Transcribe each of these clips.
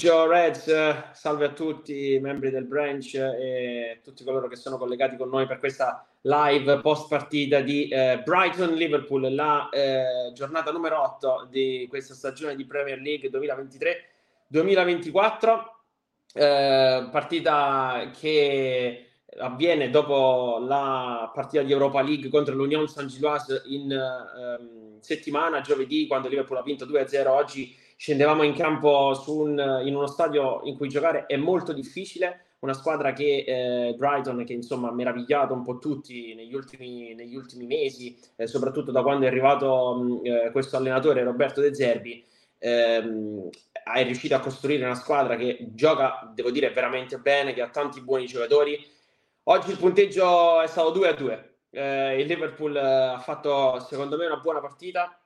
Pomeriggio Reds, salve a tutti i membri del branch e tutti coloro che sono collegati con noi per questa live post partita di eh, Brighton Liverpool, la eh, giornata numero 8 di questa stagione di Premier League 2023-2024. Eh, partita che avviene dopo la partita di Europa League contro l'Union Saint-Gilloise in ehm, settimana, giovedì, quando Liverpool ha vinto 2-0. Oggi scendevamo in campo un, in uno stadio in cui giocare è molto difficile, una squadra che eh, Brighton che insomma ha meravigliato un po' tutti negli ultimi, negli ultimi mesi, eh, soprattutto da quando è arrivato mh, eh, questo allenatore Roberto De Zerbi, ehm, è riuscito a costruire una squadra che gioca, devo dire, veramente bene, che ha tanti buoni giocatori. Oggi il punteggio è stato 2 a 2. Eh, il Liverpool eh, ha fatto secondo me una buona partita,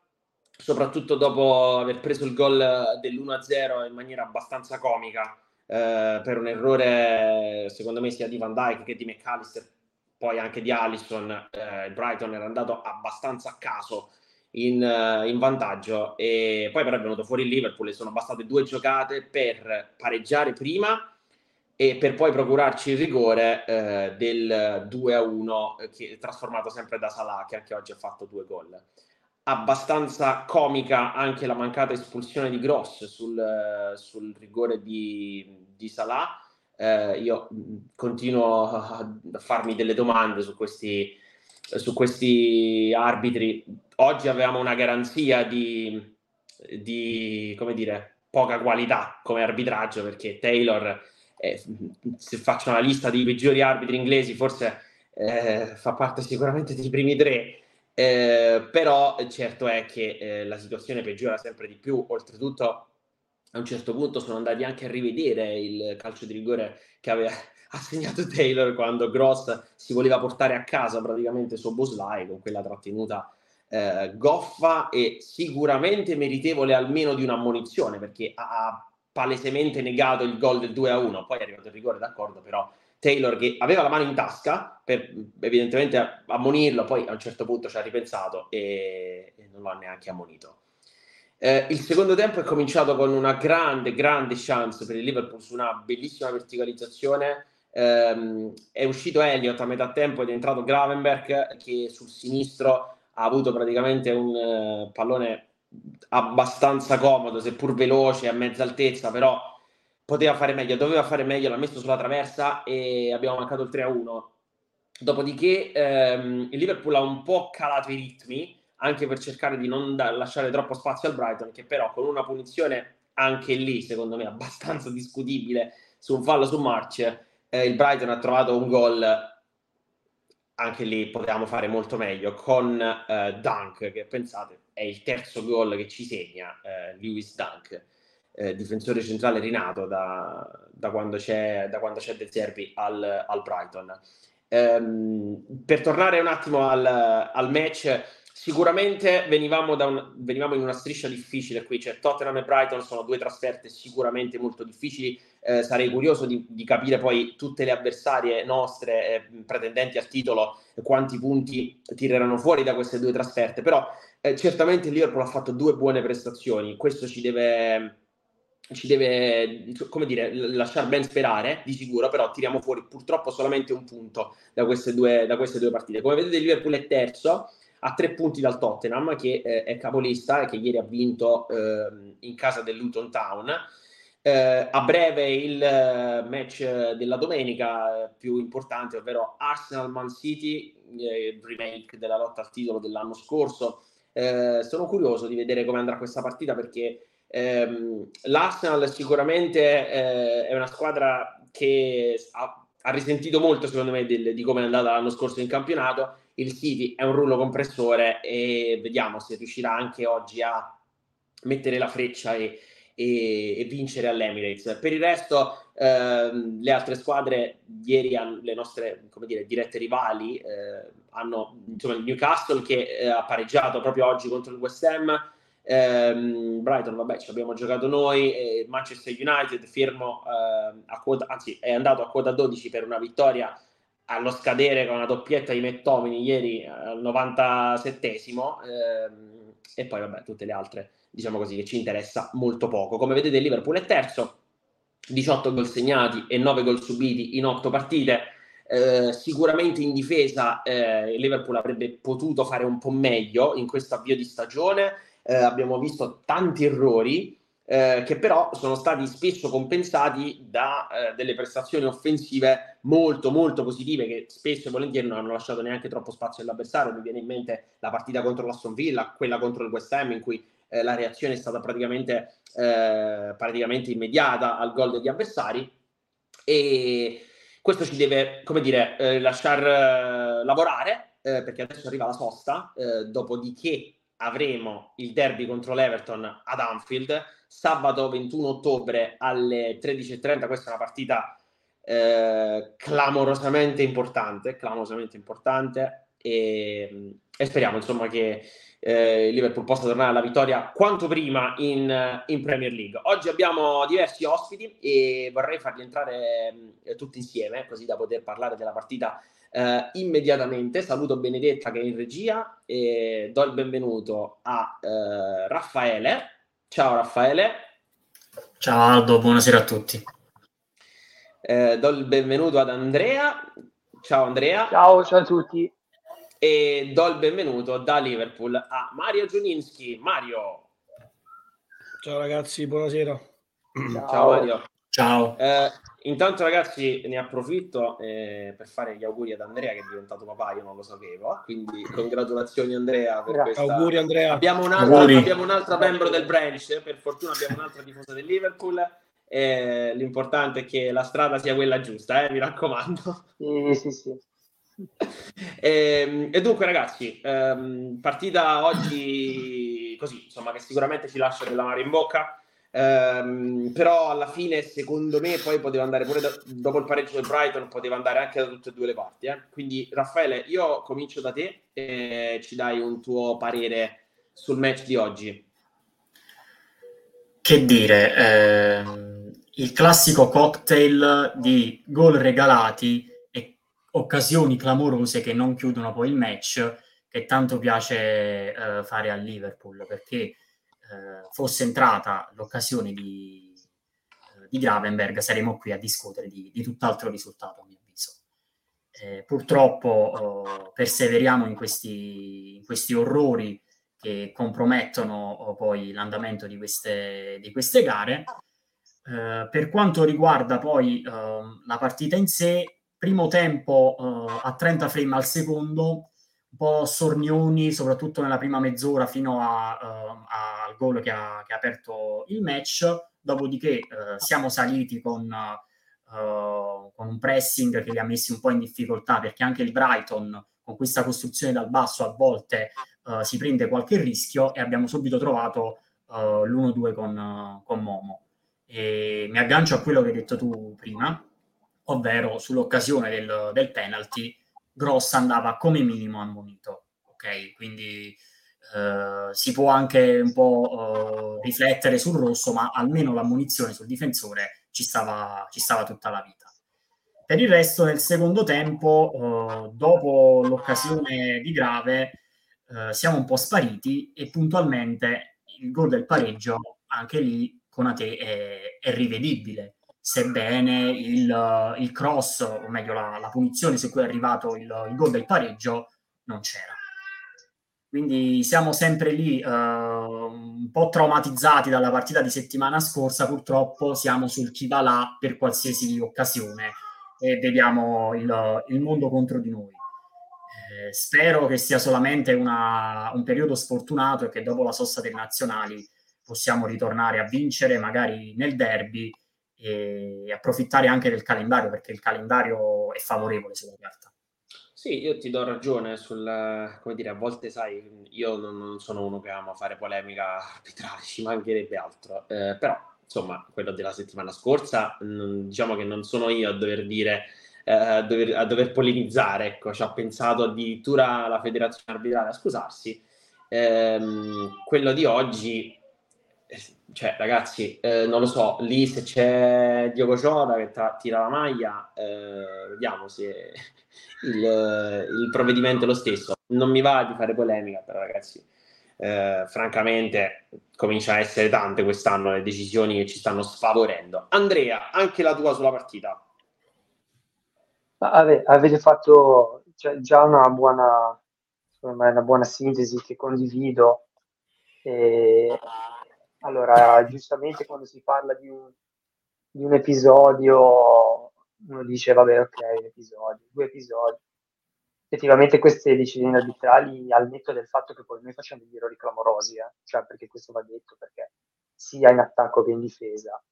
soprattutto dopo aver preso il gol dell'1-0 in maniera abbastanza comica eh, per un errore secondo me sia di Van Dyke che di McAllister poi anche di Allison eh, il Brighton era andato abbastanza a caso in, uh, in, vantaggio e poi però è venuto fuori il Liverpool e sono bastate due giocate per pareggiare prima e per poi procurarci il rigore eh, del 2-1 eh, che è trasformato sempre da Salah che anche oggi ha fatto due gol abbastanza comica anche la mancata espulsione di Gross sul, sul rigore di, di Salah. Eh, io continuo a farmi delle domande su questi, su questi arbitri. Oggi avevamo una garanzia di, di come dire, poca qualità come arbitraggio perché Taylor, eh, se faccio una lista dei peggiori arbitri inglesi, forse eh, fa parte sicuramente dei primi tre. Eh, però certo è che eh, la situazione peggiora sempre di più, oltretutto a un certo punto sono andati anche a rivedere il calcio di rigore che aveva assegnato Taylor quando Gross si voleva portare a casa praticamente su Boslai con quella trattenuta eh, goffa e sicuramente meritevole almeno di un'ammonizione perché ha palesemente negato il gol del 2 a 1 poi è arrivato il rigore d'accordo però Taylor che aveva la mano in tasca per evidentemente ammonirlo, poi a un certo punto ci ha ripensato e, non l'ha neanche ammonito. Eh, il secondo tempo è cominciato con una grande, grande chance per il Liverpool su una bellissima verticalizzazione. Eh, è uscito Elliott a metà tempo ed è entrato Gravenberg che sul sinistro ha avuto praticamente un uh, pallone abbastanza comodo, seppur veloce, a mezza altezza, però poteva fare meglio, doveva fare meglio, l'ha messo sulla traversa e abbiamo mancato il 3-1. Dopodiché ehm, il Liverpool ha un po' calato i ritmi, anche per cercare di non da- lasciare troppo spazio al Brighton, che però con una punizione anche lì, secondo me, abbastanza discutibile su un fallo su March, eh, il Brighton ha trovato un gol anche lì potevamo fare molto meglio con eh, Dunk che pensate è il terzo gol che ci segna eh, Lewis Dunk eh, difensore centrale rinato da, da, quando c'è, da quando c'è De Zerbi al, al Brighton. Ehm, per tornare un attimo al, al match, sicuramente venivamo, un, venivamo, in una striscia difficile qui, cioè Tottenham e Brighton sono due trasferte sicuramente molto difficili, eh, sarei curioso di, di, capire poi tutte le avversarie nostre eh, pretendenti al titolo quanti punti tireranno fuori da queste due trasferte, però eh, certamente il Liverpool ha fatto due buone prestazioni, questo ci deve ci deve, come dire, lasciare ben sperare, di sicuro, però tiriamo fuori purtroppo solamente un punto da queste due, da queste due partite. Come vedete il Liverpool è terzo, a tre punti dal Tottenham, che eh, è capolista e che ieri ha vinto eh, in casa del Luton Town. Eh, a breve il eh, match della domenica più importante, ovvero Arsenal-Man City, il remake della lotta al titolo dell'anno scorso. Eh, sono curioso di vedere come andrà questa partita perché Ehm, L'Arsenal sicuramente eh, è una squadra che ha, ha risentito molto, secondo me, del, di come è andata l'anno scorso in campionato. Il City è un rullo compressore e vediamo se riuscirà anche oggi a mettere la freccia e, e, e vincere all'Emirates. Per il resto, ehm, le altre squadre, ieri le nostre dire, dirette rivali, eh, hanno insomma, il Newcastle che eh, ha pareggiato proprio oggi contro il West Ham Ehm, Brighton, vabbè, ci abbiamo giocato noi. Eh, Manchester United, fermo eh, a quota, anzi, è andato a quota 12 per una vittoria allo scadere con una doppietta di Mettomini ieri al 97esimo ehm, e poi vabbè tutte le altre diciamo così che ci interessa molto poco. Come vedete il Liverpool è terzo 18 gol segnati e 9 gol subiti in 8 partite. Eh, sicuramente in difesa eh, il Liverpool avrebbe potuto fare un po' meglio in questo avvio di stagione. Eh, abbiamo visto tanti errori eh, che però sono stati spesso compensati da eh, delle prestazioni offensive molto molto positive che spesso e volentieri non hanno lasciato neanche troppo spazio all'avversario. Mi viene in mente la partita contro l'Aston Villa, quella contro il West Ham in cui eh, la reazione è stata praticamente, eh, praticamente immediata al gol degli avversari e questo ci deve, come dire, eh, lasciar eh, lavorare perché adesso arriva la sosta, dopodiché avremo il derby contro l'Everton ad Anfield sabato 21 ottobre alle 13.30. Questa è una partita eh, clamorosamente importante, clamorosamente importante e, e speriamo insomma che eh, il Liverpool possa tornare alla vittoria quanto prima in, in, Premier League. Oggi abbiamo diversi ospiti e vorrei farli entrare eh, tutti insieme così da poter parlare della partita eh, immediatamente. Saluto Benedetta che è in regia e do il benvenuto a eh, Raffaele. Ciao Raffaele. Ciao Aldo, buonasera a tutti. Eh, do il benvenuto ad Andrea. Ciao Andrea. Ciao, ciao a tutti. E do il benvenuto da Liverpool a Mario Giuninski. Mario. Ciao ragazzi, buonasera. Ciao, ciao Mario. Ciao. Eh, intanto ragazzi ne approfitto eh, per fare gli auguri ad Andrea che è diventato papà, io non lo sapevo, quindi congratulazioni Andrea per questa... Auguri Andrea. Abbiamo un'altra, abbiamo un'altra membro del branch, per fortuna abbiamo un'altra tifosa del Liverpool. Eh, l'importante è che la strada sia quella giusta, eh, mi raccomando. Sì, sì, sì. e, ehm, e, dunque ragazzi, ehm, partita oggi così, insomma, che sicuramente ci lascia dell'amare in bocca Ehm, però alla fine, secondo me, poi poteva andare pure da, dopo il pareggio del Brighton, poteva andare anche da tutte e due le parti. Eh? Quindi, Raffaele, io comincio da te e ci dai un tuo parere sul match di oggi. Che dire, ehm, il classico cocktail di gol regalati e occasioni clamorose che non chiudono poi il match, che tanto piace eh, fare a Liverpool, perché eh, fosse entrata l'occasione di, eh, di, Gravenberg, saremmo qui a discutere di, di tutt'altro risultato, a mio avviso. Eh, purtroppo oh, perseveriamo in questi, in questi, orrori che compromettono oh, poi l'andamento di queste, di queste gare. Eh, per quanto riguarda poi ehm, la partita in sé, primo tempo eh, a 30 frame al secondo, un po' sornioni, soprattutto nella prima mezz'ora fino a, uh, al gol che ha, che ha, aperto il match. Dopodiché uh, siamo saliti con, uh, con, un pressing che li ha messi un po' in difficoltà perché anche il Brighton con questa costruzione dal basso a volte si prende qualche rischio e abbiamo subito trovato l'1-2 con, con Momo. E mi aggancio a quello che hai detto tu prima, ovvero sull'occasione del, del penalty Gross andava come minimo ammonito, ok? Quindi eh, si può anche un po' eh, riflettere sul rosso, ma almeno l'ammonizione sul difensore ci stava, ci stava tutta la vita. Per il resto, nel secondo tempo, eh, dopo l'occasione di Grave, eh, siamo un po' spariti e puntualmente il gol del pareggio, anche lì, Conate è, è rivedibile sebbene il, il cross, o meglio la, la, punizione su cui è arrivato il, il gol del pareggio, non c'era. Quindi siamo sempre lì uh, un po' traumatizzati dalla partita di settimana scorsa, purtroppo siamo sul chi va là per qualsiasi occasione e vediamo il, il mondo contro di noi. Eh, spero che sia solamente una, un periodo sfortunato e che dopo la sosta dei nazionali possiamo ritornare a vincere, magari nel derby, e approfittare anche del calendario perché il calendario è favorevole sulla carta. Sì, io ti do ragione sul, come dire, a volte sai, io non, non sono uno che ama fare polemica arbitrale, ci mancherebbe altro, eh, però insomma, quello della settimana scorsa, mh, diciamo che non sono io a dover dire, eh, a, dover, a, dover, polemizzare, ecco, ci ha pensato addirittura la federazione arbitrale a scusarsi. Eh, quello di oggi cioè, ragazzi, eh, non lo so, lì se c'è Diogo Ciota che tra- tira la maglia, eh, vediamo se il, il, provvedimento è lo stesso. Non mi va di fare polemica, però ragazzi, eh, francamente comincia a essere tante quest'anno le decisioni che ci stanno sfavorendo. Andrea, anche la tua sulla partita. Ave, avete fatto cioè, già una buona, una buona sintesi che condivido. E, allora, giustamente quando si parla di un, di un episodio, uno dice, vabbè, ok, un episodio, due episodi. Effettivamente queste decisioni arbitrali, al netto del fatto che poi noi facciamo degli errori clamorosi, eh? cioè perché questo va detto, perché sia in attacco che in difesa,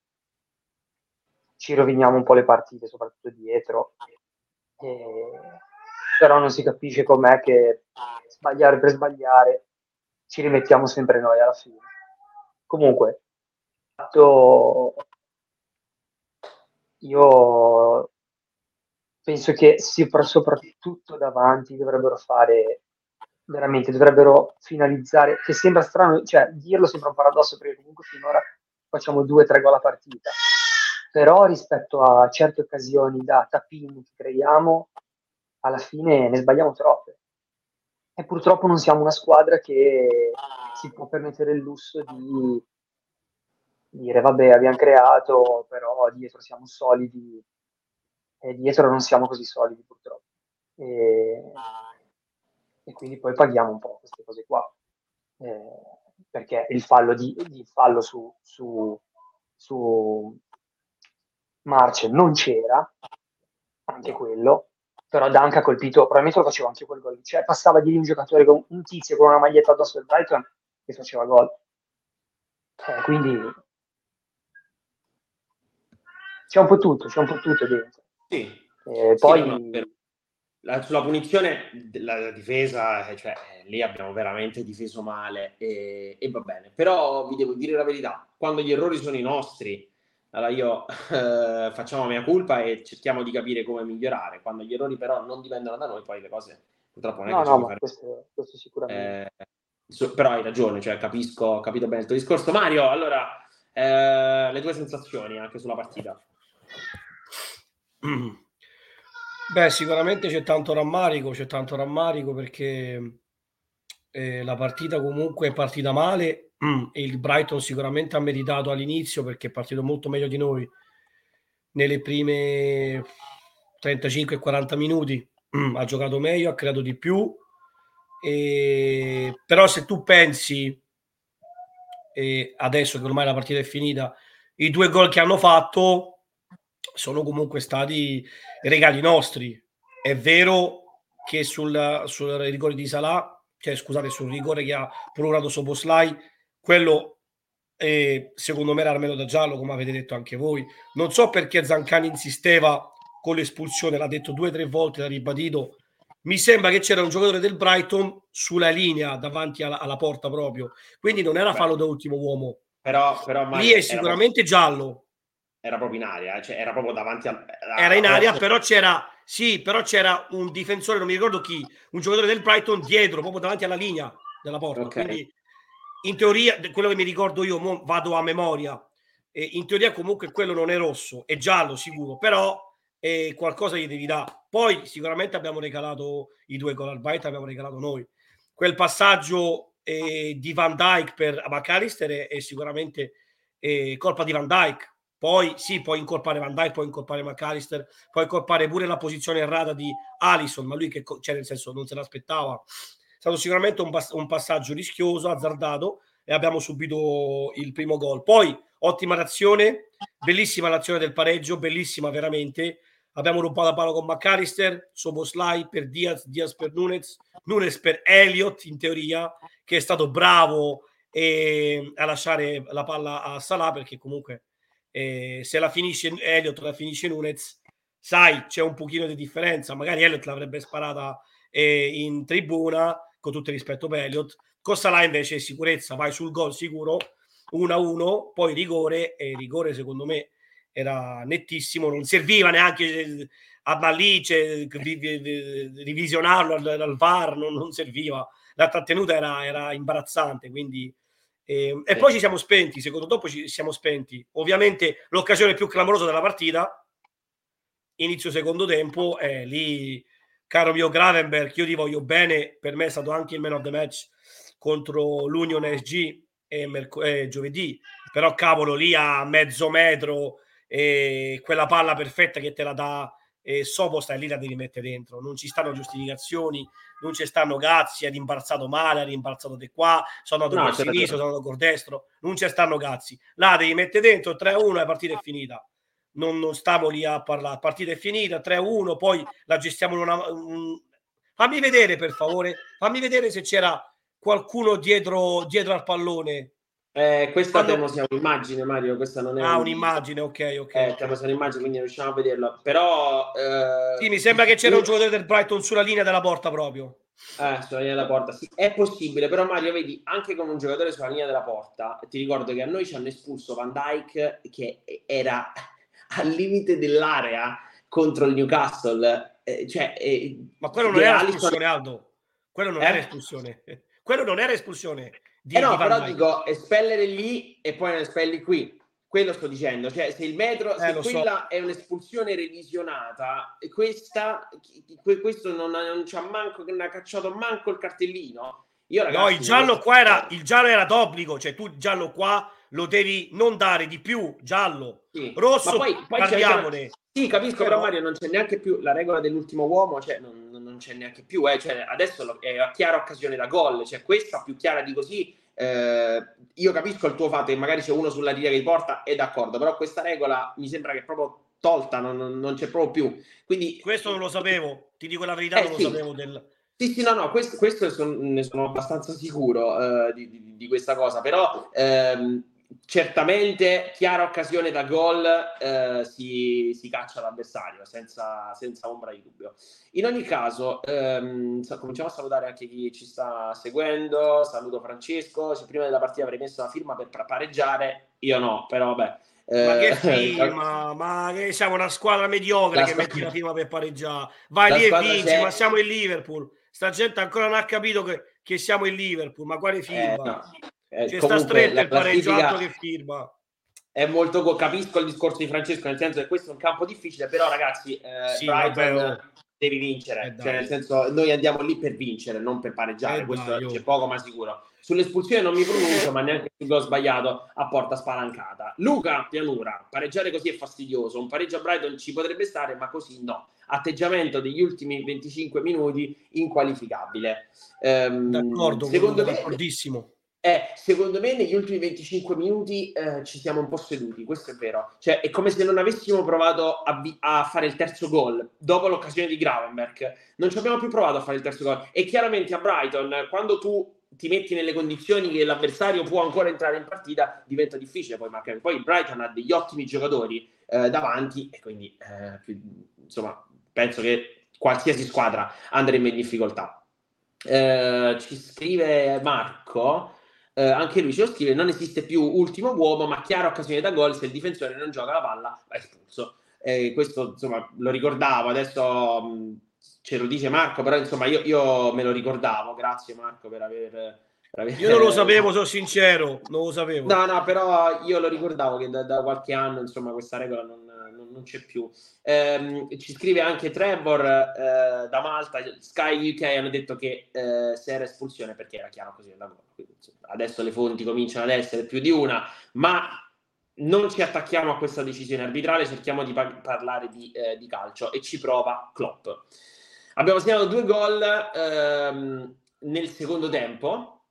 ci roviniamo un po' le partite, soprattutto dietro, e... però non si capisce com'è che sbagliare per sbagliare ci rimettiamo sempre noi alla fine. Comunque, io penso che soprattutto davanti dovrebbero fare veramente, dovrebbero finalizzare, che sembra strano, cioè dirlo sembra un paradosso perché comunque finora facciamo due tre gol a partita, però rispetto a certe occasioni da tapin che creiamo, alla fine ne sbagliamo troppe. E purtroppo non siamo una squadra che si può permettere il lusso di dire vabbè abbiamo creato, però dietro siamo solidi. E dietro non siamo così solidi purtroppo. E, e quindi poi paghiamo un po' queste cose qua. Eh, perché il fallo, di, il fallo su, su, su Marce non c'era, anche quello, però Dunk ha colpito, probabilmente lo faceva anche quel gol, cioè passava di lì un giocatore con un tizio con una maglietta addosso del Brighton che faceva gol. Eh, quindi c'è un po' tutto, c'è un po' tutto dentro. Sì. Eh, poi... no, la, sulla punizione della difesa, eh, cioè, eh, lì abbiamo veramente difeso male e, e, va bene. Però vi devo dire la verità, quando gli errori sono i nostri, allora io eh, facciamo mia colpa e cerchiamo di capire come migliorare. Quando gli errori però non dipendono da noi, poi le cose purtroppo non è no, che no, ma fare... questo, questo sicuramente. Eh, so, però hai ragione, cioè, capisco, ho capito bene il tuo discorso. Mario, allora, eh, le tue sensazioni anche sulla partita? Beh, sicuramente c'è tanto rammarico, c'è tanto rammarico perché eh, la partita comunque è partita male il Brighton sicuramente ha meritato all'inizio perché è partito molto meglio di noi nelle prime 35-40 minuti. Ha giocato meglio, ha creato di più. E... però se tu pensi adesso che ormai la partita è finita i due gol che hanno fatto sono comunque stati regali nostri. È vero che sul, sul rigore di Salah cioè scusate sul rigore che ha procurato Soboslai quello eh, secondo me era almeno da giallo, come avete detto anche voi. Non so perché Zancani insisteva con l'espulsione, l'ha detto due o tre volte, l'ha ribadito. Mi sembra che c'era un giocatore del Brighton sulla linea davanti alla, alla porta proprio, quindi non era fallo da ultimo uomo. Però, però lì è sicuramente proprio, giallo. Era proprio in aria, cioè era proprio davanti a, Era in aria, però c'era sì, però c'era un difensore, non mi ricordo chi, un giocatore del Brighton dietro, proprio davanti alla linea della porta. Okay. Quindi in teoria, quello che mi ricordo io, vado a memoria, eh, in teoria comunque quello non è rosso, è giallo sicuro, però eh, qualcosa gli devi dare. Poi sicuramente abbiamo regalato i due gol al Brighton, abbiamo regalato noi. Quel passaggio eh, di Van Dyke per McAllister è, è sicuramente colpa di Van Dyke. Poi sì, puoi incolpare Van Dyke, puoi incolpare McAllister, puoi incolpare pure la posizione errata di Allison, ma lui che, cioè nel senso non se l'aspettava stato sicuramente un, pass- un passaggio rischioso, azzardato e abbiamo subito il primo gol. Poi ottima l'azione, bellissima l'azione del pareggio, bellissima veramente. Abbiamo rubato la palla con McAllister, Soboslai per Diaz, Diaz per Nunes, Nunes per Elliott in teoria, che è stato bravo eh, a lasciare la palla a Salah perché comunque eh, se la finisce Elliott la finisce Nunes, sai c'è un pochino di differenza, magari Elliott l'avrebbe sparata eh, in tribuna con tutto il rispetto per Elliott. Con Salah invece sicurezza, vai sul gol sicuro, 1-1, poi rigore, e rigore secondo me era nettissimo, non serviva neanche a Malice rivisionarlo al, al VAR, non, non, serviva. La trattenuta era, era imbarazzante, quindi E, ehm, e poi ci siamo spenti, secondo dopo ci siamo spenti. Ovviamente l'occasione più clamorosa della partita, inizio secondo tempo, è lì, caro mio Gravenberg, io ti voglio bene, per me è stato anche il man of the match contro l'Union SG e, merc- e giovedì, però cavolo lì a mezzo metro e quella palla perfetta che te la dà e Sopo stai lì la devi mettere dentro, non ci stanno giustificazioni, non ci stanno cazzi, ha rimbalzato male, ha rimbalzato di qua, sono andato no, col sinistro, sono andato col destro, non ci stanno cazzi, là devi mettere dentro 3-1 e la partita è finita. Non, non stiamo lì a parlare, la partita è finita, 3-1, poi la gestiamo una... Un... Fammi vedere per favore, fammi vedere se c'era qualcuno dietro, dietro al pallone eh, questa Quando... temo sia un'immagine, Mario. Questa non è ah, un... un'immagine, ok, ok. Eh, temo sia un'immagine, quindi non riusciamo a vederla. Però eh... sì, mi sembra che c'era un giocatore del Brighton sulla linea della porta proprio. Eh, sulla linea della porta, sì, è possibile, però Mario, vedi, anche con un giocatore sulla linea della porta, ti ricordo che a noi ci hanno espulso Van Dyke che era al limite dell'area contro il Newcastle. Eh, cioè, eh, Ma quello non era espulsione, Aldo. Quello non era eh? espulsione. Quello non era espulsione. Di, eh no, però Dyke. dico, espellere lì e poi non espelli qui. Quello sto dicendo, cioè se il metro, eh, se quella so. è un'espulsione revisionata, questa, questo non, non ci ha manco, non ha cacciato manco il cartellino. Io, ragazzi, no, il giallo qua era, il giallo era d'obbligo, cioè tu giallo qua lo devi non dare di più, giallo, sì. rosso, poi, poi parliamone. Sì, capisco, però Mario non c'è neanche più la regola dell'ultimo uomo, cioè non, non c'è neanche più, eh. cioè, adesso è a chiara occasione da gol, cioè questa più chiara di così, eh, io capisco il tuo fatto che magari c'è uno sulla riga che porta, è d'accordo, però questa regola mi sembra che è proprio tolta, non, non c'è proprio più. Quindi, questo non lo sapevo, ti dico la verità, eh, non sì. lo sapevo del... Sì, sì, no, no, questo, questo son, ne sono abbastanza sicuro uh, di, di, di, questa cosa, però ehm, certamente chiara occasione da gol eh, si, si, caccia l'avversario senza, senza, ombra di dubbio. In ogni caso, ehm, cominciamo a salutare anche chi ci sta seguendo. Saluto Francesco. Se prima della partita avrei messo la firma per pareggiare, io no, però vabbè. Eh, ma che firma? ma che siamo una squadra mediocre la che squadra... metti la firma per pareggiare. Vai la lì e vinci, c'è... ma siamo in Liverpool. Sta gente ancora non ha capito che, che siamo in Liverpool, ma quale firma? Eh, no. Eh, Ci sta stretto il pareggio alto che firma. È molto capisco il discorso di Francesco, nel senso che questo è un campo difficile, però ragazzi, eh, sì, Brighton vabbè, oh. devi vincere, eh, cioè nel senso noi andiamo lì per vincere, non per pareggiare, eh, questo dai, c'è oh. poco ma sicuro. Sull'espulsione non mi pronuncio, ma neanche sul gol sbagliato a porta spalancata. Luca Pianura, pareggiare così è fastidioso, un pareggio a Brighton ci potrebbe stare, ma così no. Atteggiamento degli ultimi 25 minuti inqualificabile. Ehm, D'accordo, secondo me, d'accordissimo eh, secondo me negli ultimi 25 minuti eh, ci siamo un po' seduti, questo è vero. Cioè, è come se non avessimo provato a, vi- a, fare il terzo gol dopo l'occasione di Gravenberg. Non ci abbiamo più provato a fare il terzo gol. E chiaramente a Brighton, quando tu ti metti nelle condizioni che l'avversario può ancora entrare in partita, diventa difficile poi marcare. Poi il Brighton ha degli ottimi giocatori eh, davanti e quindi, eh, più, insomma, penso che qualsiasi squadra andrebbe in difficoltà. Eh, ci scrive Marco eh, anche lui ce lo scrive, non esiste più ultimo uomo, ma chiara occasione da gol, se il difensore non gioca la palla va espulso. Eh, questo insomma lo ricordavo, adesso mh, ce lo dice Marco, però insomma io, io, me lo ricordavo, grazie Marco per aver... Io non lo sapevo, sono sincero, non lo sapevo. No, no, però io lo ricordavo che da, da qualche anno, insomma, questa regola non, non, non c'è più. Eh, ci scrive anche Trevor eh, da Malta, Sky UK hanno detto che eh, se era espulsione perché era chiaro così Adesso le fonti cominciano ad essere più di una, ma non ci attacchiamo a questa decisione arbitrale, cerchiamo di pa- parlare di, eh, di, calcio e ci prova Klopp. Abbiamo segnato due gol ehm, nel secondo tempo,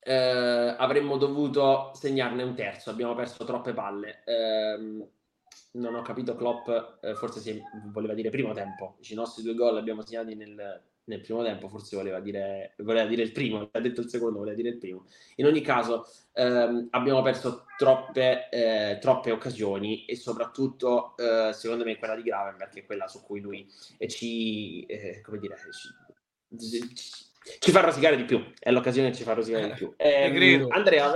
eh, avremmo dovuto segnarne un terzo, abbiamo perso troppe palle. Eh, non ho capito Klopp, eh, forse si voleva dire primo tempo, i nostri due gol abbiamo segnati nel, nel primo tempo, forse voleva dire, voleva dire il primo, ha detto il secondo, voleva dire il primo. In ogni caso ehm, abbiamo perso troppe, eh, troppe occasioni e soprattutto eh, secondo me quella di Gravenberg è quella su cui lui ci, eh, come dire, ci, ci, fa rosicare di più, è l'occasione che ci fa rosicare di più. Ehm, Andrea,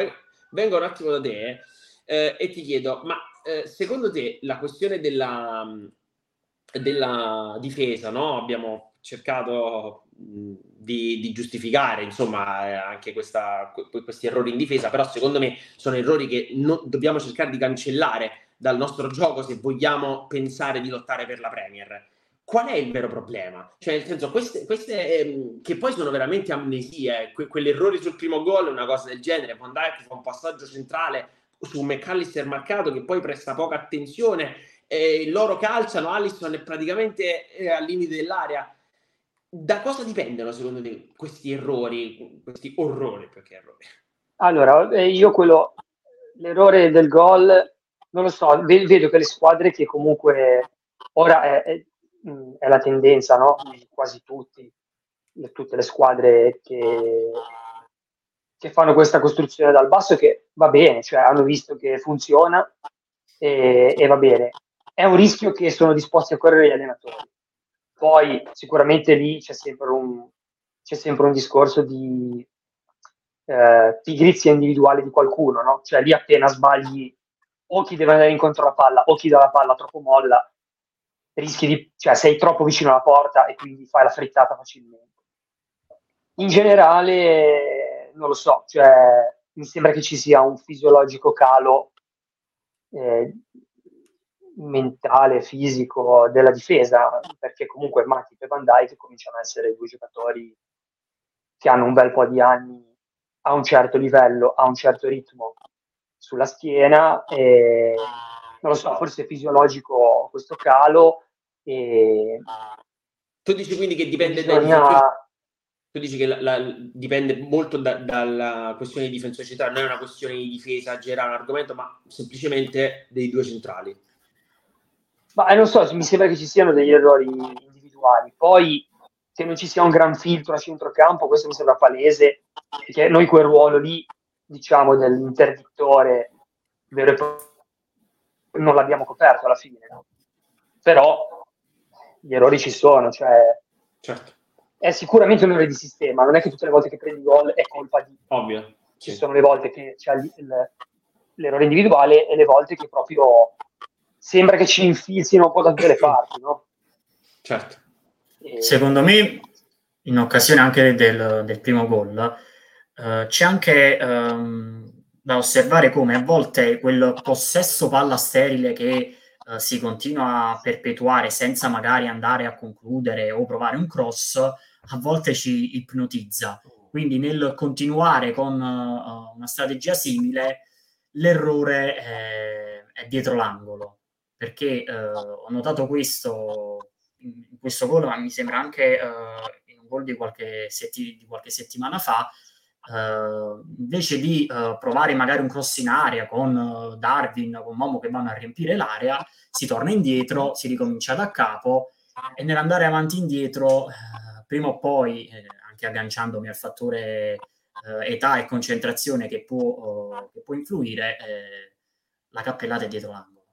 vengo un attimo da te eh, e ti chiedo, ma eh, secondo te la questione della, della difesa, no? Abbiamo cercato di, di, giustificare insomma eh, anche questa, questi errori in difesa, però secondo me sono errori che non, dobbiamo cercare di cancellare dal nostro gioco se vogliamo pensare di lottare per la Premier. Qual è il vero problema? Cioè, nel senso, queste, queste ehm, che poi sono veramente amnesie, que- quell'errore sul primo gol, una cosa del genere, Van Dijk fa un passaggio centrale su McAllister marcato che poi presta poca attenzione, e loro calciano, Allison è praticamente eh, al limite dell'area da cosa dipendono secondo te questi errori, questi orrori più che errori? Allora, eh, io quello, l'errore del gol, non lo so, vedo che le squadre che comunque ora è, è, è la tendenza, no? Quasi tutti, tutte le squadre che, che fanno questa costruzione dal basso che va bene, cioè hanno visto che funziona e, e va bene. È un rischio che sono disposti a correre gli allenatori poi sicuramente lì c'è sempre un, c'è sempre un discorso di eh, pigrizia individuale di qualcuno, no? Cioè lì appena sbagli o chi deve andare incontro alla palla o chi dà la palla troppo molla, rischi di, cioè sei troppo vicino alla porta e quindi fai la frittata facilmente. In generale, non lo so, cioè, mi sembra che ci sia un fisiologico calo eh, mentale, fisico della difesa, perché comunque Matip e Van Dijk cominciano a essere due giocatori che hanno un bel po' di anni a un certo livello, a un certo ritmo sulla schiena e non lo so, forse è fisiologico questo calo e tu dici quindi che dipende bisogna... dai tu dici che la, la, dipende molto da, dalla questione di difensore centrale, non è una questione di difesa generale, un argomento, ma semplicemente dei due centrali. Ma eh, non so, mi sembra che ci siano degli errori individuali. Poi che non ci sia un gran filtro a centrocampo, questo mi sembra palese, perché noi quel ruolo lì, diciamo, dell'interdittore vero e proprio, non l'abbiamo coperto alla fine. No? Però gli errori ci sono, cioè certo. È sicuramente un errore di sistema, non è che tutte le volte che prendi gol è colpa di... Ovvio. Ci sì. sono le volte che c'è l'errore individuale e le volte che proprio sembra che ci infilzino un po' da tutte le parti, no? Certo. E... Secondo me, in occasione anche del, del primo gol, uh, c'è anche um, da osservare come a volte quel possesso palla sterile che uh, si continua a perpetuare senza magari andare a concludere o provare un cross, a volte ci ipnotizza. Quindi nel continuare con uh, una strategia simile, l'errore è, è dietro l'angolo perché eh, ho notato questo in questo gol, ma mi sembra anche eh, in un gol di qualche, setti, di qualche settimana fa, Uh, invece di uh, provare magari un cross in area con uh, Darwin, con Momo che vanno a riempire l'area, si torna indietro, si ricomincia da capo e nell'andare avanti e indietro, prima o poi, eh, anche agganciandomi al fattore età e concentrazione che può, che può influire, eh, la cappellata è dietro l'angolo.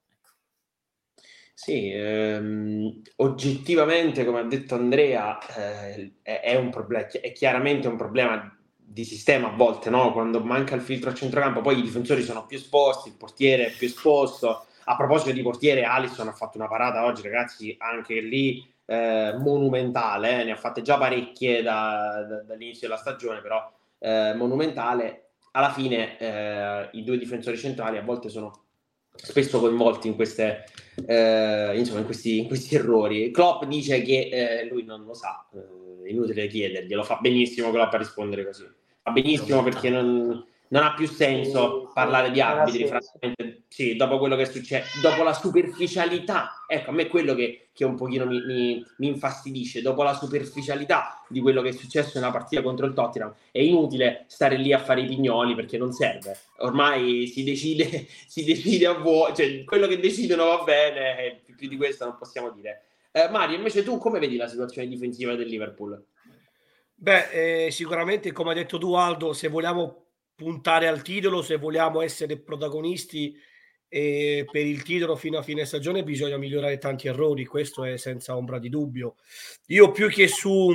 Sì, ehm, oggettivamente, come ha detto Andrea, eh, è, è, un problema, è chiaramente un problema di sistema a volte, no? Quando manca il filtro a centrocampo, poi i difensori sono più esposti, il portiere è più esposto. A proposito di portiere, Alisson ha fatto una parata oggi, ragazzi, anche lì eh, monumentale, eh? ne ha fatte già parecchie da, da, dall'inizio della stagione, però eh, monumentale. Alla fine eh, i due difensori centrali a volte sono spesso coinvolti in, queste, eh, insomma, in, questi, in questi, errori. Klopp dice che eh, lui non lo sa, è inutile chiederglielo, fa benissimo Klopp a rispondere così. Fa benissimo perché non, non ha più senso parlare di arbitri, francamente, sì, dopo quello che è successo, dopo la superficialità, ecco, a me è quello che, che un pochino mi, mi, mi, infastidisce, dopo la superficialità di quello che è successo nella partita contro il Tottenham, è inutile stare lì a fare i pignoli perché non serve, ormai si decide, si decide a voi, cioè quello che decidono va bene, e più, più di questo non possiamo dire. Eh, Mario, invece tu come vedi la situazione difensiva del Liverpool? Beh, eh, sicuramente, come hai detto tu Aldo, se vogliamo puntare al titolo, se vogliamo essere protagonisti eh, per il titolo fino a fine stagione, bisogna migliorare tanti errori, questo è senza ombra di dubbio. Io più che su,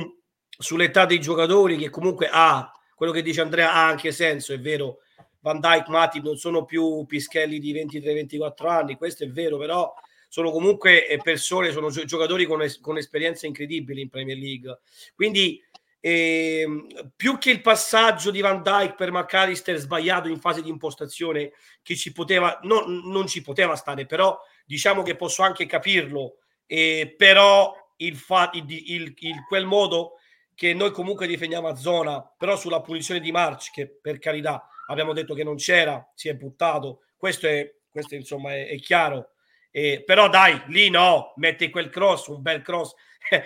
sull'età dei giocatori, che comunque ha, quello che dice Andrea ha anche senso, è vero, Van Dyke, Mati non sono più pischelli di 23-24 anni, questo è vero, però sono comunque eh, persone, sono giocatori con, es- con esperienze incredibili in Premier League. Quindi eh, più che il passaggio di Van Dyke per McAllister sbagliato in fase di impostazione che ci poteva, no, non ci poteva stare, però diciamo che posso anche capirlo, eh, però il, fa- il, il, il, quel modo che noi comunque difendiamo a zona, però sulla punizione di March, che per carità abbiamo detto che non c'era, si è buttato, questo è, questo insomma è, è chiaro. Eh, però dai, lì no, mette quel cross, un bel cross.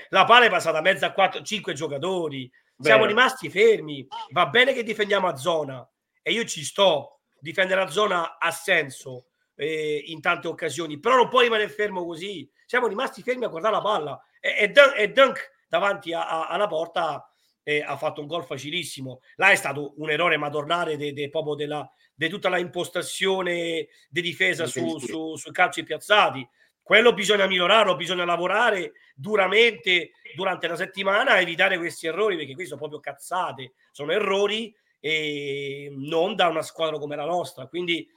La palla è passata a mezzo a 4, 5 giocatori. Siamo Beh. rimasti fermi. Va bene che difendiamo a zona e io ci sto. Difendere a zona ha senso eh, in tante occasioni, però non puoi rimanere fermo così. Siamo rimasti fermi a guardare la palla e, e, e Dunk davanti a, a, alla porta eh, ha fatto un gol facilissimo. Là è stato un errore madornale de, de, proprio della, di tutta la impostazione di difesa su, su, sui calci piazzati. Quello bisogna migliorarlo, bisogna lavorare duramente durante la settimana evitare questi errori, perché questi sono proprio cazzate, sono errori e non da una squadra come la nostra. Quindi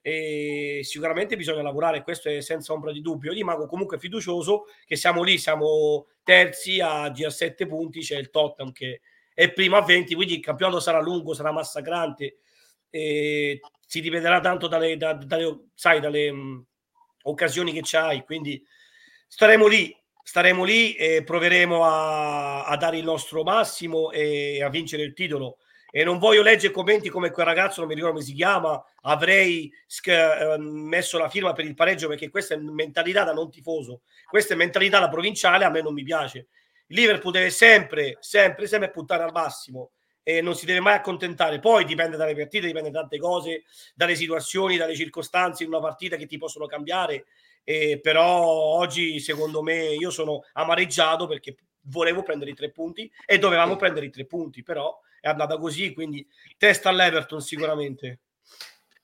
e sicuramente bisogna lavorare, questo è senza ombra di dubbio. Io rimango comunque fiducioso che siamo lì, siamo terzi a 17 punti, c'è il Tottenham che è prima a 20, quindi il campionato sarà lungo, sarà massacrante, si dipenderà tanto dalle, da, dalle, sai, dalle occasioni che c'hai, quindi staremo lì, staremo lì e proveremo a, a dare il nostro massimo e a vincere il titolo e non voglio leggere commenti come quel ragazzo, non mi ricordo come si chiama, avrei sc- eh, messo la firma per il pareggio perché questa è mentalità da non tifoso, questa è mentalità da provinciale, a me non mi piace. Liverpool deve sempre, sempre, sempre puntare al massimo e non si deve mai accontentare. Poi dipende dalle partite, dipende da tante cose, dalle situazioni, dalle circostanze in una partita che ti possono cambiare. Eh, però oggi, secondo me, io sono amareggiato perché volevo prendere i tre punti e dovevamo prendere i tre punti, però è andata così, quindi testa all'Everton sicuramente.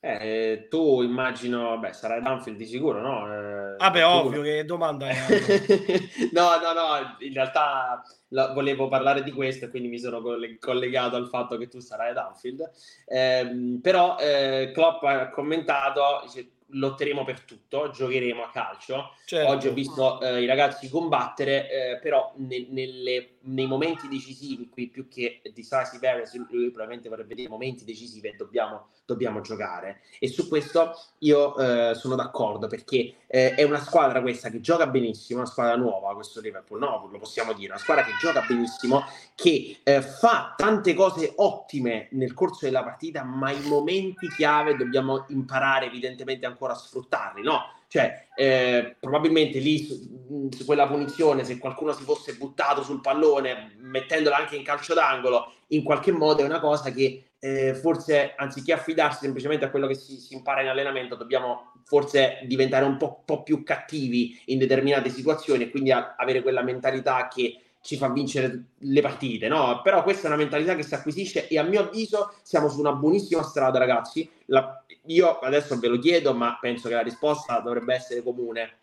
Eh, tu immagino, beh, sarai Danfield di sicuro, no? Eh, Vabbè, ovvio, che domanda è? no, no, no, in realtà la, volevo parlare di questo e quindi mi sono collegato al fatto che tu sarai Danfield. Eh, però eh, Klopp ha commentato, dice, lotteremo per tutto, giocheremo a calcio. Certo. Oggi ho visto eh, i ragazzi combattere, eh, però ne, nelle, nei momenti decisivi, qui più che decisive areas, lui probabilmente vorrebbe dire momenti decisivi e dobbiamo, dobbiamo giocare. E su questo io eh, sono d'accordo perché eh, è una squadra questa che gioca benissimo, una squadra nuova, questo Liverpool, no, lo possiamo dire, una squadra che gioca benissimo, che eh, fa tante cose ottime nel corso della partita, ma i momenti chiave dobbiamo imparare evidentemente ancora a sfruttarli, no? Cioè, eh, probabilmente lì su, su, quella punizione, se qualcuno si fosse buttato sul pallone, mettendola anche in calcio d'angolo, in qualche modo è una cosa che eh, forse anziché affidarsi semplicemente a quello che si, si, impara in allenamento, dobbiamo forse diventare un po', po più cattivi in determinate situazioni e quindi a, avere quella mentalità che ci fa vincere le partite, no? Però questa è una mentalità che si acquisisce e a mio avviso siamo su una buonissima strada, ragazzi. La, io adesso ve lo chiedo, ma penso che la risposta dovrebbe essere comune.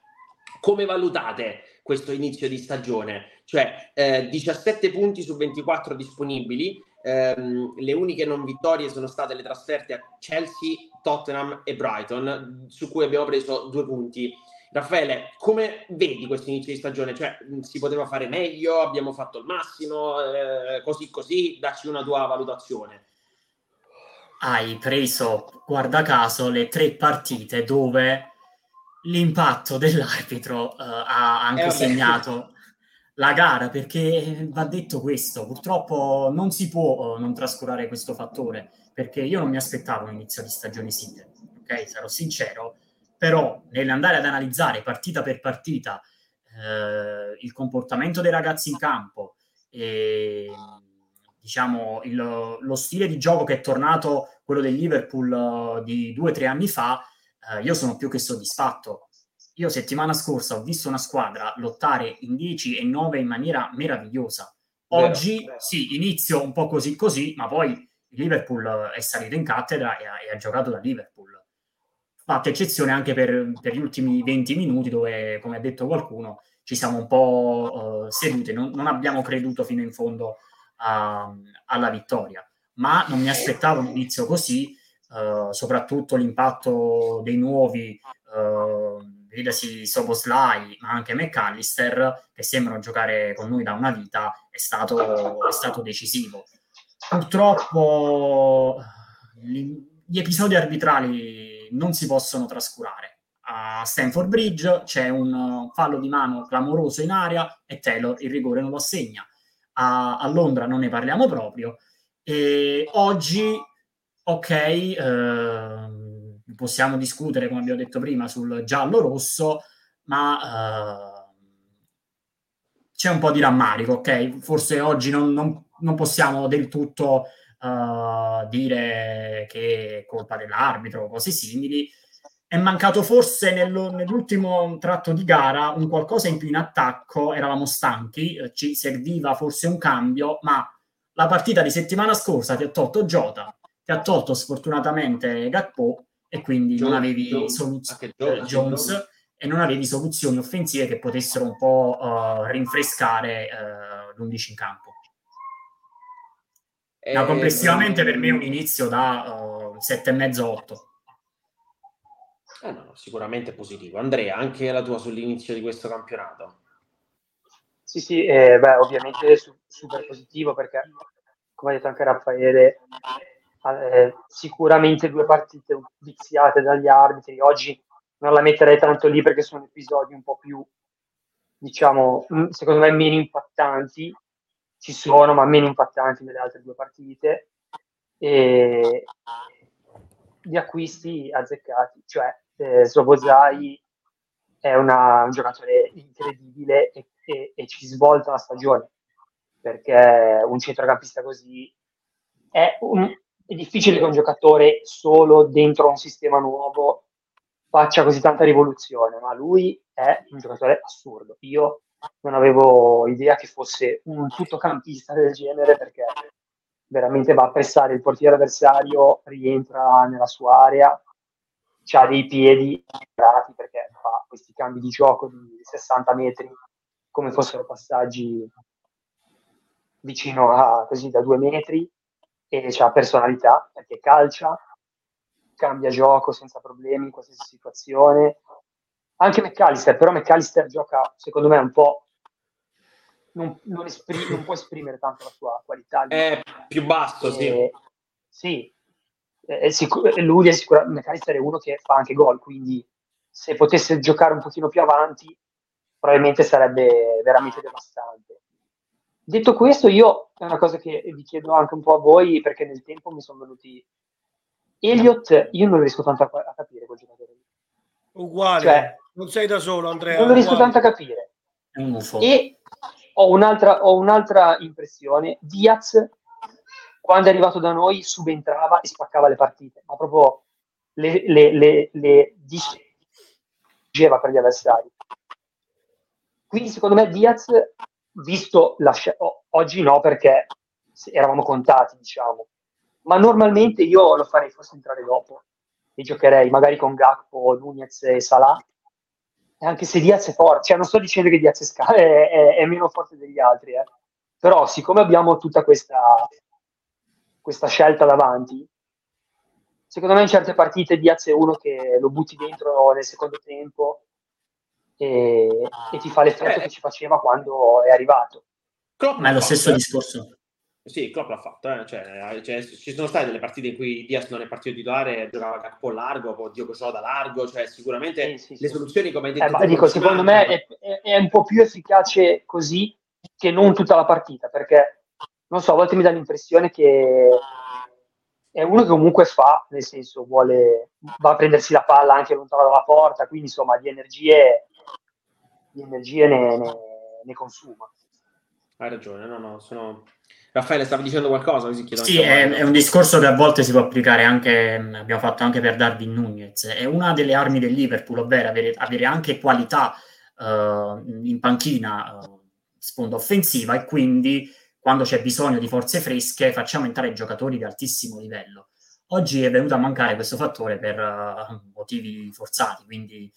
Come valutate questo inizio di stagione? Cioè, eh, 17 punti su 24 disponibili, ehm, le uniche non vittorie sono state le trasferte a Chelsea, Tottenham e Brighton, su cui abbiamo preso due punti. Raffaele, come vedi questo inizio di stagione? Cioè, si poteva fare meglio, abbiamo fatto il massimo, eh, così così, dacci una tua valutazione. Hai preso, guarda caso, le tre partite dove l'impatto dell'arbitro uh, ha anche eh, segnato la gara, perché va detto questo, purtroppo non si può uh, non trascurare questo fattore, perché io non mi aspettavo un inizio di stagione simile, ok? Sarò sincero, però nell'andare ad analizzare partita per partita eh, il comportamento dei ragazzi in campo e diciamo il, lo stile di gioco che è tornato quello del Liverpool uh, di due o tre anni fa, uh, io sono più che soddisfatto. Io settimana scorsa ho visto una squadra lottare in 10 e 9 in maniera meravigliosa. Oggi vero, vero. sì, inizio un po' così così, ma poi il Liverpool è salito in cattedra e ha, e ha giocato da Liverpool fatta eccezione anche per, per, gli ultimi 20 minuti dove, come ha detto qualcuno, ci siamo un po' uh, seduti, non, non, abbiamo creduto fino in fondo a, alla vittoria, ma non mi aspettavo un inizio così, uh, soprattutto l'impatto dei nuovi, uh, vedasi Soboslai, ma anche McAllister, che sembrano giocare con noi da una vita, è stato, è stato decisivo. Purtroppo gli episodi arbitrali non si possono trascurare. A Stanford Bridge c'è un fallo di mano clamoroso in aria e Taylor il rigore non lo assegna. A, a Londra non ne parliamo proprio. E oggi, ok, eh, possiamo discutere, come abbiamo detto prima, sul giallo-rosso, ma eh, c'è un po' di rammarico, ok? Forse oggi non, non, non possiamo del tutto uh, dire che è colpa dell'arbitro o cose simili. È mancato forse nello, nell'ultimo tratto di gara un qualcosa in più in attacco, eravamo stanchi, eh, ci serviva forse un cambio, ma la partita di settimana scorsa ti ha tolto Jota, ti ha tolto sfortunatamente Gakpo e quindi Jones, non avevi Jones, soluz- Jones, eh, Jones e non avevi soluzioni offensive che potessero un po' uh, rinfrescare uh, l'11 in campo. No, eh, complessivamente per me è un inizio da uh, 7,5-8. Eh no, sicuramente positivo. Andrea, anche la tua sull'inizio di questo campionato? Sì, sì, eh, beh, ovviamente su- super positivo perché, come ha detto anche Raffaele, eh, sicuramente due partite viziate dagli arbitri. Oggi non la metterei tanto lì perché sono episodi un po' più, diciamo, mm, secondo me meno impattanti ci sono, ma meno impattanti delle altre due partite. E gli acquisti azzeccati, cioè eh, Slobozai è una, un giocatore incredibile e, e, e, ci svolta la stagione perché un centrocampista così è, un, è difficile che un giocatore solo dentro un sistema nuovo faccia così tanta rivoluzione, ma lui è un giocatore assurdo. Io non avevo idea che fosse un tuttocampista del genere perché veramente va a pressare il portiere avversario, rientra nella sua area, ha dei piedi perché fa questi cambi di gioco di 60 metri come fossero passaggi vicino a così da due metri e ha personalità perché calcia, cambia gioco senza problemi in qualsiasi situazione anche McAllister, però McAllister gioca secondo me un po' non, non, esprime, non può esprimere tanto la sua qualità. È più basso, sì. Sì, è sicur- lui è sicuramente McAllister è uno che fa anche gol, quindi se potesse giocare un pochino più avanti probabilmente sarebbe veramente devastante. Detto questo, io è una cosa che vi chiedo anche un po' a voi, perché nel tempo mi sono venuti Elliot, io non riesco tanto a, a capire quel giocatore lì. Uguale, cioè, non sei da solo, Andrea. Non lo riesco tanto a capire. E ho un'altra, ho un'altra impressione. Diaz, quando è arrivato da noi, subentrava e spaccava le partite, ma proprio le, le, le, le distruggeva per gli avversari. Quindi, secondo me, Diaz, visto la oh, oggi no, perché eravamo contati, diciamo, ma normalmente io lo farei forse entrare dopo e giocherei magari con Gakpo, Nunez e Salah anche se Diaz è forte, cioè non sto dicendo che Diaz è, è, è meno forte degli altri, eh. però siccome abbiamo tutta questa, questa scelta davanti, secondo me in certe partite Diaz è uno che lo butti dentro nel secondo tempo e, e ti fa l'effetto eh. che ci faceva quando è arrivato. Ma è lo stesso discorso. Sì, Klopp l'ha fatto, eh. cioè, cioè, ci sono state delle partite in cui Diaz non è partito titolare, giocava capo largo, poi Diogo Soda largo, cioè sicuramente sì, sì, le soluzioni come hai detto... Eh, dico, secondo me è, è, un po' più efficace così che non tutta la partita, perché non so, a volte mi dà l'impressione che è uno che comunque fa, nel senso vuole, va a prendersi la palla anche lontano dalla porta, quindi insomma di energie, di energie ne, ne, ne consuma. Hai ragione, no, no, sono Raffaele, stavi dicendo qualcosa? Così sì, è, è, un discorso che a volte si può applicare anche, abbiamo fatto anche per Darwin Nunez. È una delle armi del Liverpool, ovvero avere, avere anche qualità uh, in panchina, uh, sponda offensiva, e quindi quando c'è bisogno di forze fresche facciamo entrare giocatori di altissimo livello. Oggi è venuto a mancare questo fattore per uh, motivi forzati, quindi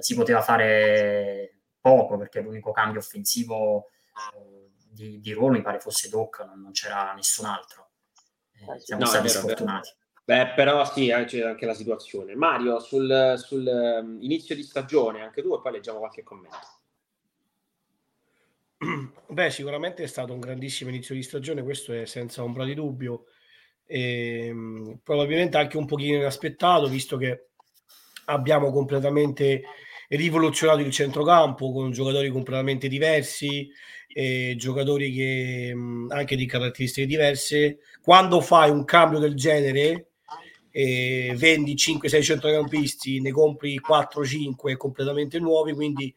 si poteva fare poco perché l'unico cambio offensivo di, di ruolo mi pare fosse Doc, non, non c'era nessun altro. Eh, siamo no, stati vero, sfortunati. Beh, però sì, eh, c'è anche la situazione. Mario, sul, sul um, inizio di stagione, anche tu, e poi leggiamo qualche commento. Beh, sicuramente è stato un grandissimo inizio di stagione, questo è senza ombra di dubbio. E, ehm, probabilmente anche un pochino inaspettato, visto che abbiamo completamente rivoluzionato il centrocampo con giocatori completamente diversi, e giocatori che anche di caratteristiche diverse. Quando fai un cambio del genere, e vendi 5-6 centrocampisti, ne compri 4-5 completamente nuovi, quindi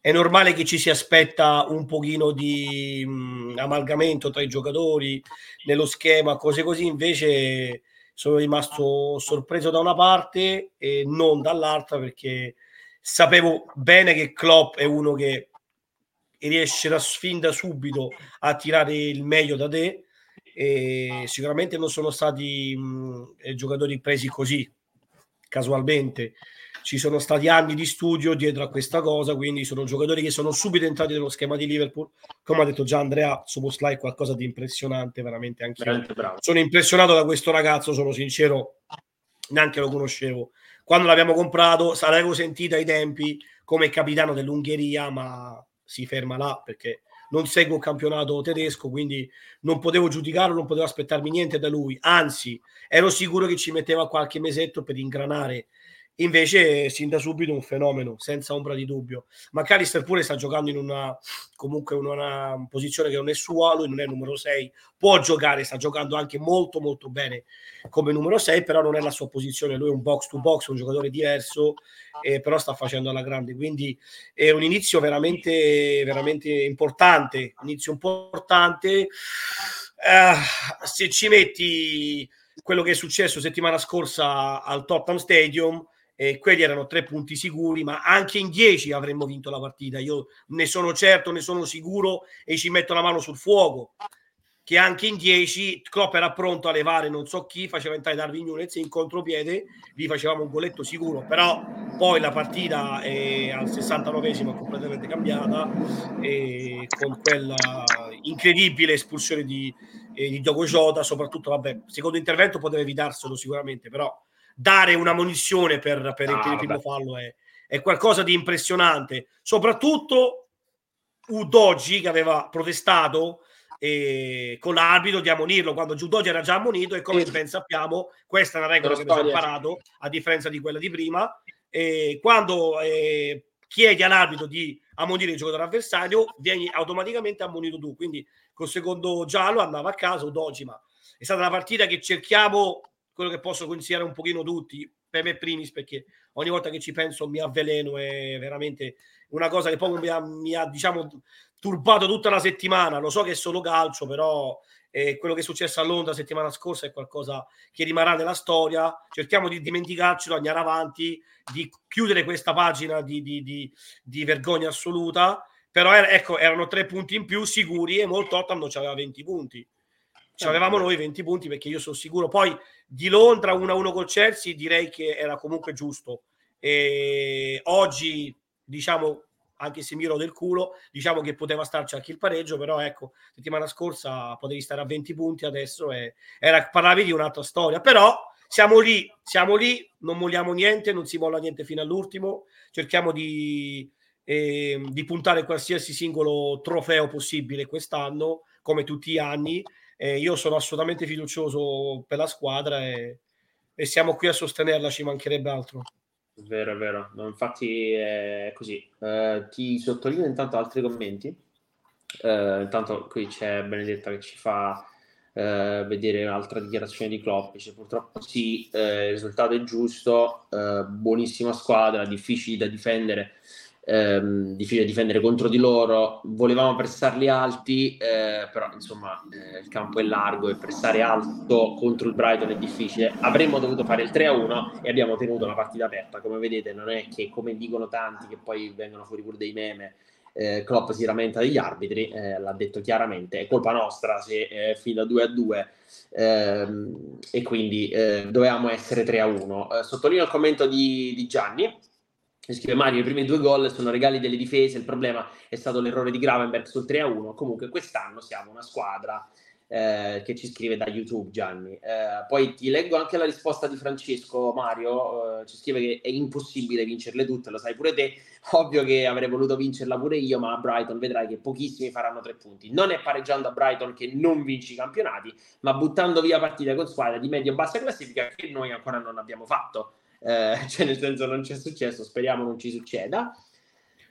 è normale che ci si aspetta un pochino di mh, amalgamento tra i giocatori nello schema, cose così, invece sono rimasto sorpreso da una parte e non dall'altra perché sapevo bene che Klopp è uno che riesce da fin da subito a tirare il meglio da te e sicuramente non sono stati mh, eh, giocatori presi così casualmente. Ci sono stati anni di studio dietro a questa cosa quindi sono giocatori che sono subito entrati nello schema di Liverpool. Come ha detto già Andrea Soboslai è qualcosa di impressionante veramente anche veramente sono impressionato da questo ragazzo sono sincero neanche lo conoscevo quando l'abbiamo comprato l'avevo sentito ai tempi come capitano dell'Ungheria ma si ferma là perché non seguo il campionato tedesco, quindi non potevo giudicarlo, non potevo aspettarmi niente da lui. Anzi, ero sicuro che ci metteva qualche mesetto per ingranare Invece, sin da subito, un fenomeno, senza ombra di dubbio. Ma Calister pure sta giocando in una comunque in una posizione che non è sua, lui non è numero 6, può giocare, sta giocando anche molto molto bene come numero 6, però non è la sua posizione, lui è un box to box, un giocatore diverso, eh, però sta facendo alla grande, quindi è un inizio veramente veramente importante, inizio importante. Eh, se ci metti quello che è successo settimana scorsa al Tottenham Stadium, e quelli erano tre punti sicuri, ma anche in dieci avremmo vinto la partita. Io ne sono certo, ne sono sicuro e ci metto la mano sul fuoco. Che anche in dieci Klopp era pronto a levare non so chi, faceva entrare Darwin Nunes in contropiede, lì facevamo un goletto sicuro, però poi la partita è al 69esimo completamente cambiata e con quella incredibile espulsione di, eh, di Diogo Jota, soprattutto, vabbè, secondo intervento poteva evitarselo sicuramente, però dare una munizione per, per ah, il primo fallo è, è, qualcosa di impressionante. Soprattutto Udogi che aveva protestato eh, con l'arbitro di ammonirlo quando Udogi era già ammonito e come sì. ben sappiamo questa è una regola che abbiamo imparato a differenza di quella di prima. E quando eh, chiedi all'arbitro di ammonire il giocatore avversario, vieni automaticamente ammonito tu. Quindi col secondo giallo andava a casa Udogi, ma è stata una partita che cerchiamo quello che posso consigliare un pochino tutti, per me primis, perché ogni volta che ci penso mi avveleno, è veramente una cosa che poi mi ha, mi ha diciamo, turbato tutta la settimana. Lo so che è solo calcio, però eh, quello che è successo a Londra settimana scorsa è qualcosa che rimarrà nella storia. Cerchiamo di dimenticarcelo, andare avanti, di chiudere questa pagina di, di, di, di vergogna assoluta. Però ecco, erano tre punti in più sicuri e molto Tottenham aveva 20 punti. Ci avevamo noi 20 punti perché io sono sicuro. Poi di Londra 1-1 col Chelsea direi che era comunque giusto. E oggi, diciamo, anche se miro del culo, diciamo che poteva starci anche il pareggio, però ecco, settimana scorsa potevi stare a 20 punti, adesso è, era, parlavi di un'altra storia. Però siamo lì, siamo lì, non molliamo niente, non si molla niente fino all'ultimo, cerchiamo di, eh, di puntare qualsiasi singolo trofeo possibile quest'anno, come tutti gli anni eh, io sono assolutamente fiducioso per la squadra e, e, siamo qui a sostenerla, ci mancherebbe altro. Vero, è vero. Infatti è così. Uh, ti sottolineo intanto altri commenti. Uh, intanto qui c'è Benedetta che ci fa uh, vedere un'altra dichiarazione di Klopp. Dice purtroppo sì, il risultato è giusto, buonissima squadra, difficili da difendere ehm, difficile difendere contro di loro, volevamo pressarli alti, eh, però insomma eh, il campo è largo e pressare alto contro il Brighton è difficile. Avremmo dovuto fare il 3-1 e abbiamo tenuto la partita aperta, come vedete non è che come dicono tanti che poi vengono fuori pure dei meme. Eh, Klopp si lamenta degli arbitri, eh, l'ha detto chiaramente, è colpa nostra se eh, fila 2 a 2 ehm, e quindi eh, dovevamo essere 3 a 1. Eh, sottolineo il commento di, di Gianni scrive Mario, i primi due gol sono regali delle difese, il problema è stato l'errore di Gravenberg sul 3-1, comunque quest'anno siamo una squadra eh, che ci scrive da YouTube Gianni. Eh, poi ti leggo anche la risposta di Francesco Mario, eh, ci scrive che è impossibile vincerle tutte, lo sai pure te, ovvio che avrei voluto vincerla pure io, ma a Brighton vedrai che pochissimi faranno tre punti. Non è pareggiando a Brighton che non vinci i campionati, ma buttando via partite con squadre di medio-bassa classifica che noi ancora non abbiamo fatto. Eh, cioè nel senso non c'è successo, speriamo non ci succeda.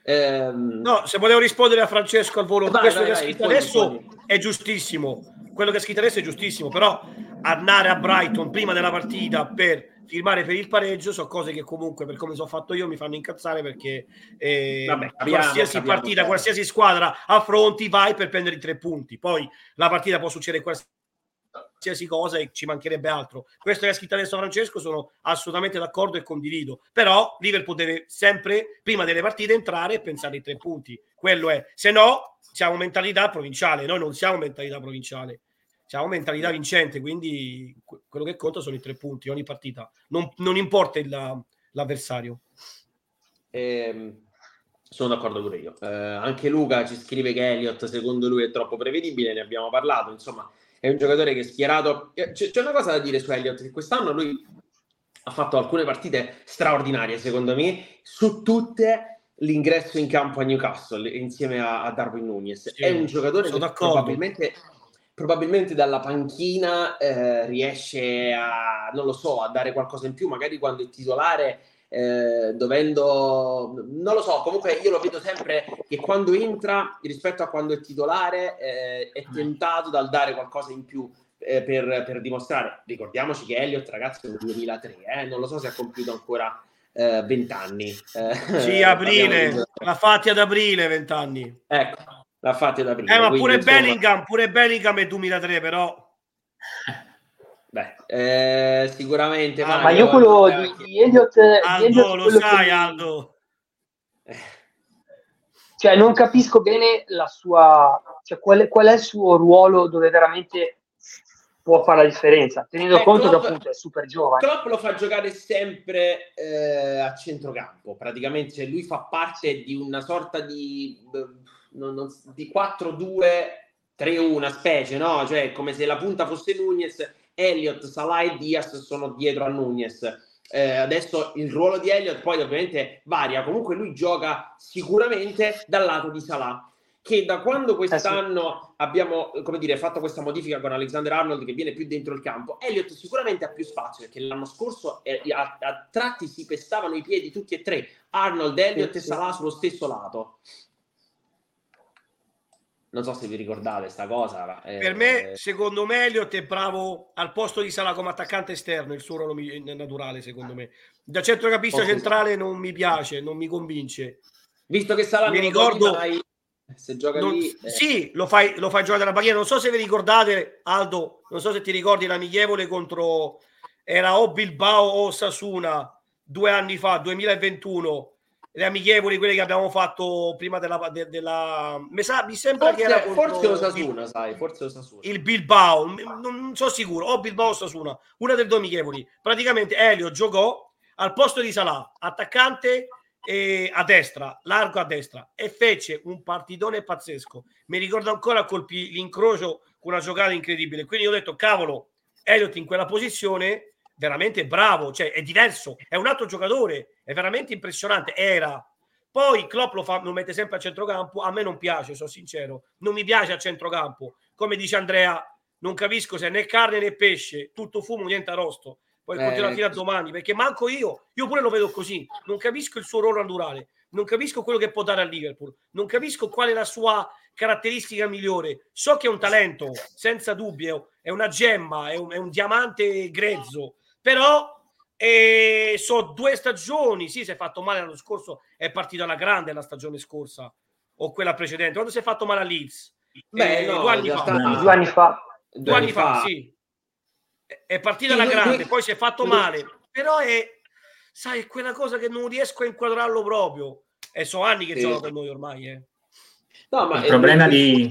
Ehm... No, se volevo rispondere a Francesco al volo, vai, questo vai, che ha scritto adesso è giustissimo quello che ha scritto adesso è giustissimo, però andare a Brighton prima della partita per firmare per il pareggio sono cose che comunque per come sono fatto io mi fanno incazzare perché eh, Vabbè, capiamo, qualsiasi capiamo, partita, capiamo. qualsiasi squadra affronti vai per prendere i tre punti poi la partita può succedere qualsiasi cosa e ci mancherebbe altro. Questo che ha scritto adesso Francesco sono assolutamente d'accordo e condivido. Però Liverpool deve sempre prima delle partite entrare e pensare ai tre punti. Quello è. Se no siamo mentalità provinciale. Noi non siamo mentalità provinciale. Siamo mentalità vincente, quindi quello che conta sono i tre punti ogni partita, non, non importa il, l'avversario. Eh, sono d'accordo pure io. Eh, anche Luca ci scrive che Elliott secondo lui è troppo prevedibile, ne abbiamo parlato, insomma è un giocatore che è schierato. Eh, c'è, c'è una cosa da dire su Elliott, che quest'anno lui ha fatto alcune partite straordinarie secondo me, su tutte l'ingresso in campo a Newcastle insieme a, a Darwin Nunes. Sì, è un giocatore che d'accordo. probabilmente probabilmente dalla panchina eh, riesce a, non lo so, a dare qualcosa in più, magari quando è titolare, eh, dovendo, non lo so, comunque io lo vedo sempre che quando entra rispetto a quando è titolare eh, è tentato dal dare qualcosa in più. Eh, per, per, dimostrare, ricordiamoci che Elliot, ragazzi, è del 2003, eh, non lo so se ha compiuto ancora eh, 20 anni. sì, aprile, l'ha fatti ad aprile 20 anni. Ecco, l'ha fatta da prima. Eh, ma pure insomma... Bellingham, pure Bellingham è 2003, però. Beh, eh, sicuramente. Ah, ma io quello di, di Elliot, Aldo, di Elliot, lo sai, che... Aldo. Cioè, non capisco bene la sua, cioè, qual, qual è il suo ruolo dove veramente può fare la differenza, tenendo eh, conto Klopp, che appunto è super giovane. Klopp lo fa giocare sempre eh, a centrocampo, praticamente cioè, lui fa parte di una sorta di non, non, di 4-2-3-1 specie, no? Cioè come se la punta fosse Nunez, Elliott, Salah e Diaz sono dietro a Nunez. Eh, adesso il ruolo di Elliott poi ovviamente varia, comunque lui gioca sicuramente dal lato di Salah che da quando quest'anno eh sì. abbiamo come dire, fatto questa modifica con Alexander Arnold che viene più dentro il campo, Elliott sicuramente ha più spazio perché l'anno scorso eh, a, a, tratti si pestavano i piedi tutti e tre, Arnold, Elliott sì, e Salah sullo stesso lato non so se vi ricordate sta cosa. Eh, per me, secondo me, Elliott è bravo al posto di Sala come attaccante esterno, il suo ruolo naturale, secondo me. Da centrocampista centrale non mi piace, non mi convince. Visto che Sala mi ricordo... Dai, se gioca non, lì... Eh. Sì, lo fai, lo fai giocare dalla panchina. Non so se vi ricordate, Aldo, non so se ti ricordi l'amichevole contro... Era o Bilbao o Sasuna due anni fa, 2021 le amichevoli, quelle che abbiamo fatto prima della... De, della mi, sa, mi sembra forse, che era... Forse lo Sasuna, il, sai, forse lo Sasuna. Il Bilbao, non, non sono sicuro, o Bilbao o Sasuna, una delle due amichevoli. Praticamente Elio giocò al posto di Salah, attaccante e a destra, largo a destra, e fece un partitone pazzesco. Mi ricordo ancora colpì l'incrocio con una giocata incredibile. Quindi ho detto, cavolo, Elliot in quella posizione veramente bravo, cioè è diverso, è un altro giocatore, è veramente impressionante. Era. Poi Klopp lo, fa, lo mette sempre a centrocampo, a me non piace, sono sincero, non mi piace a centrocampo. Come dice Andrea, non capisco se né carne né pesce, tutto fumo, niente arrosto. Poi eh, fino a domani, perché manco io, io pure lo vedo così, non capisco il suo ruolo naturale, non capisco quello che può dare al Liverpool, non capisco qual è la sua caratteristica migliore. So che è un talento, senza dubbio, è una gemma, è un, è un diamante grezzo, però eh, so due stagioni, sì, si è fatto male l'anno scorso, è partita alla grande la stagione scorsa o quella precedente, quando si è fatto male a Leeds. Beh, eh, no, due, anni fa. due anni fa. Due anni fa, sì. È partita alla grande, poi si è fatto male, però è, sai, è quella cosa che non riesco a inquadrarlo proprio. E sono anni che sì. gioca con noi ormai, eh. No, ma il problema di...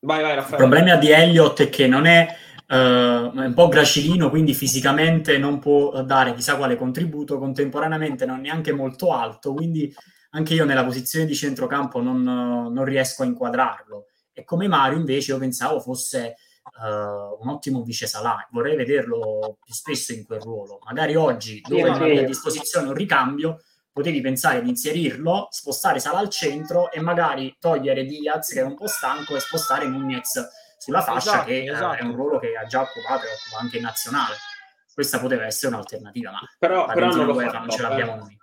Vai, vai, Raffaele. Il problema di Elliott è che non è Uh, è un po' gracilino, quindi fisicamente non può dare chissà quale contributo, contemporaneamente non è neanche molto alto, quindi anche io nella posizione di centrocampo non, non riesco a inquadrarlo. E come Mario invece io pensavo fosse uh, un ottimo vice Salah. Vorrei vederlo più spesso in quel ruolo. Magari oggi, dove non avevi a disposizione un ricambio, potevi pensare di inserirlo, spostare Salah al centro e magari togliere Diaz, che è un po' stanco, e spostare Nunez sulla fascia, esatto, che esatto. è un ruolo che ha già occupato e occupa anche in nazionale. Questa poteva essere un'alternativa, ma però, però non, lo fa, non ce l'abbiamo noi.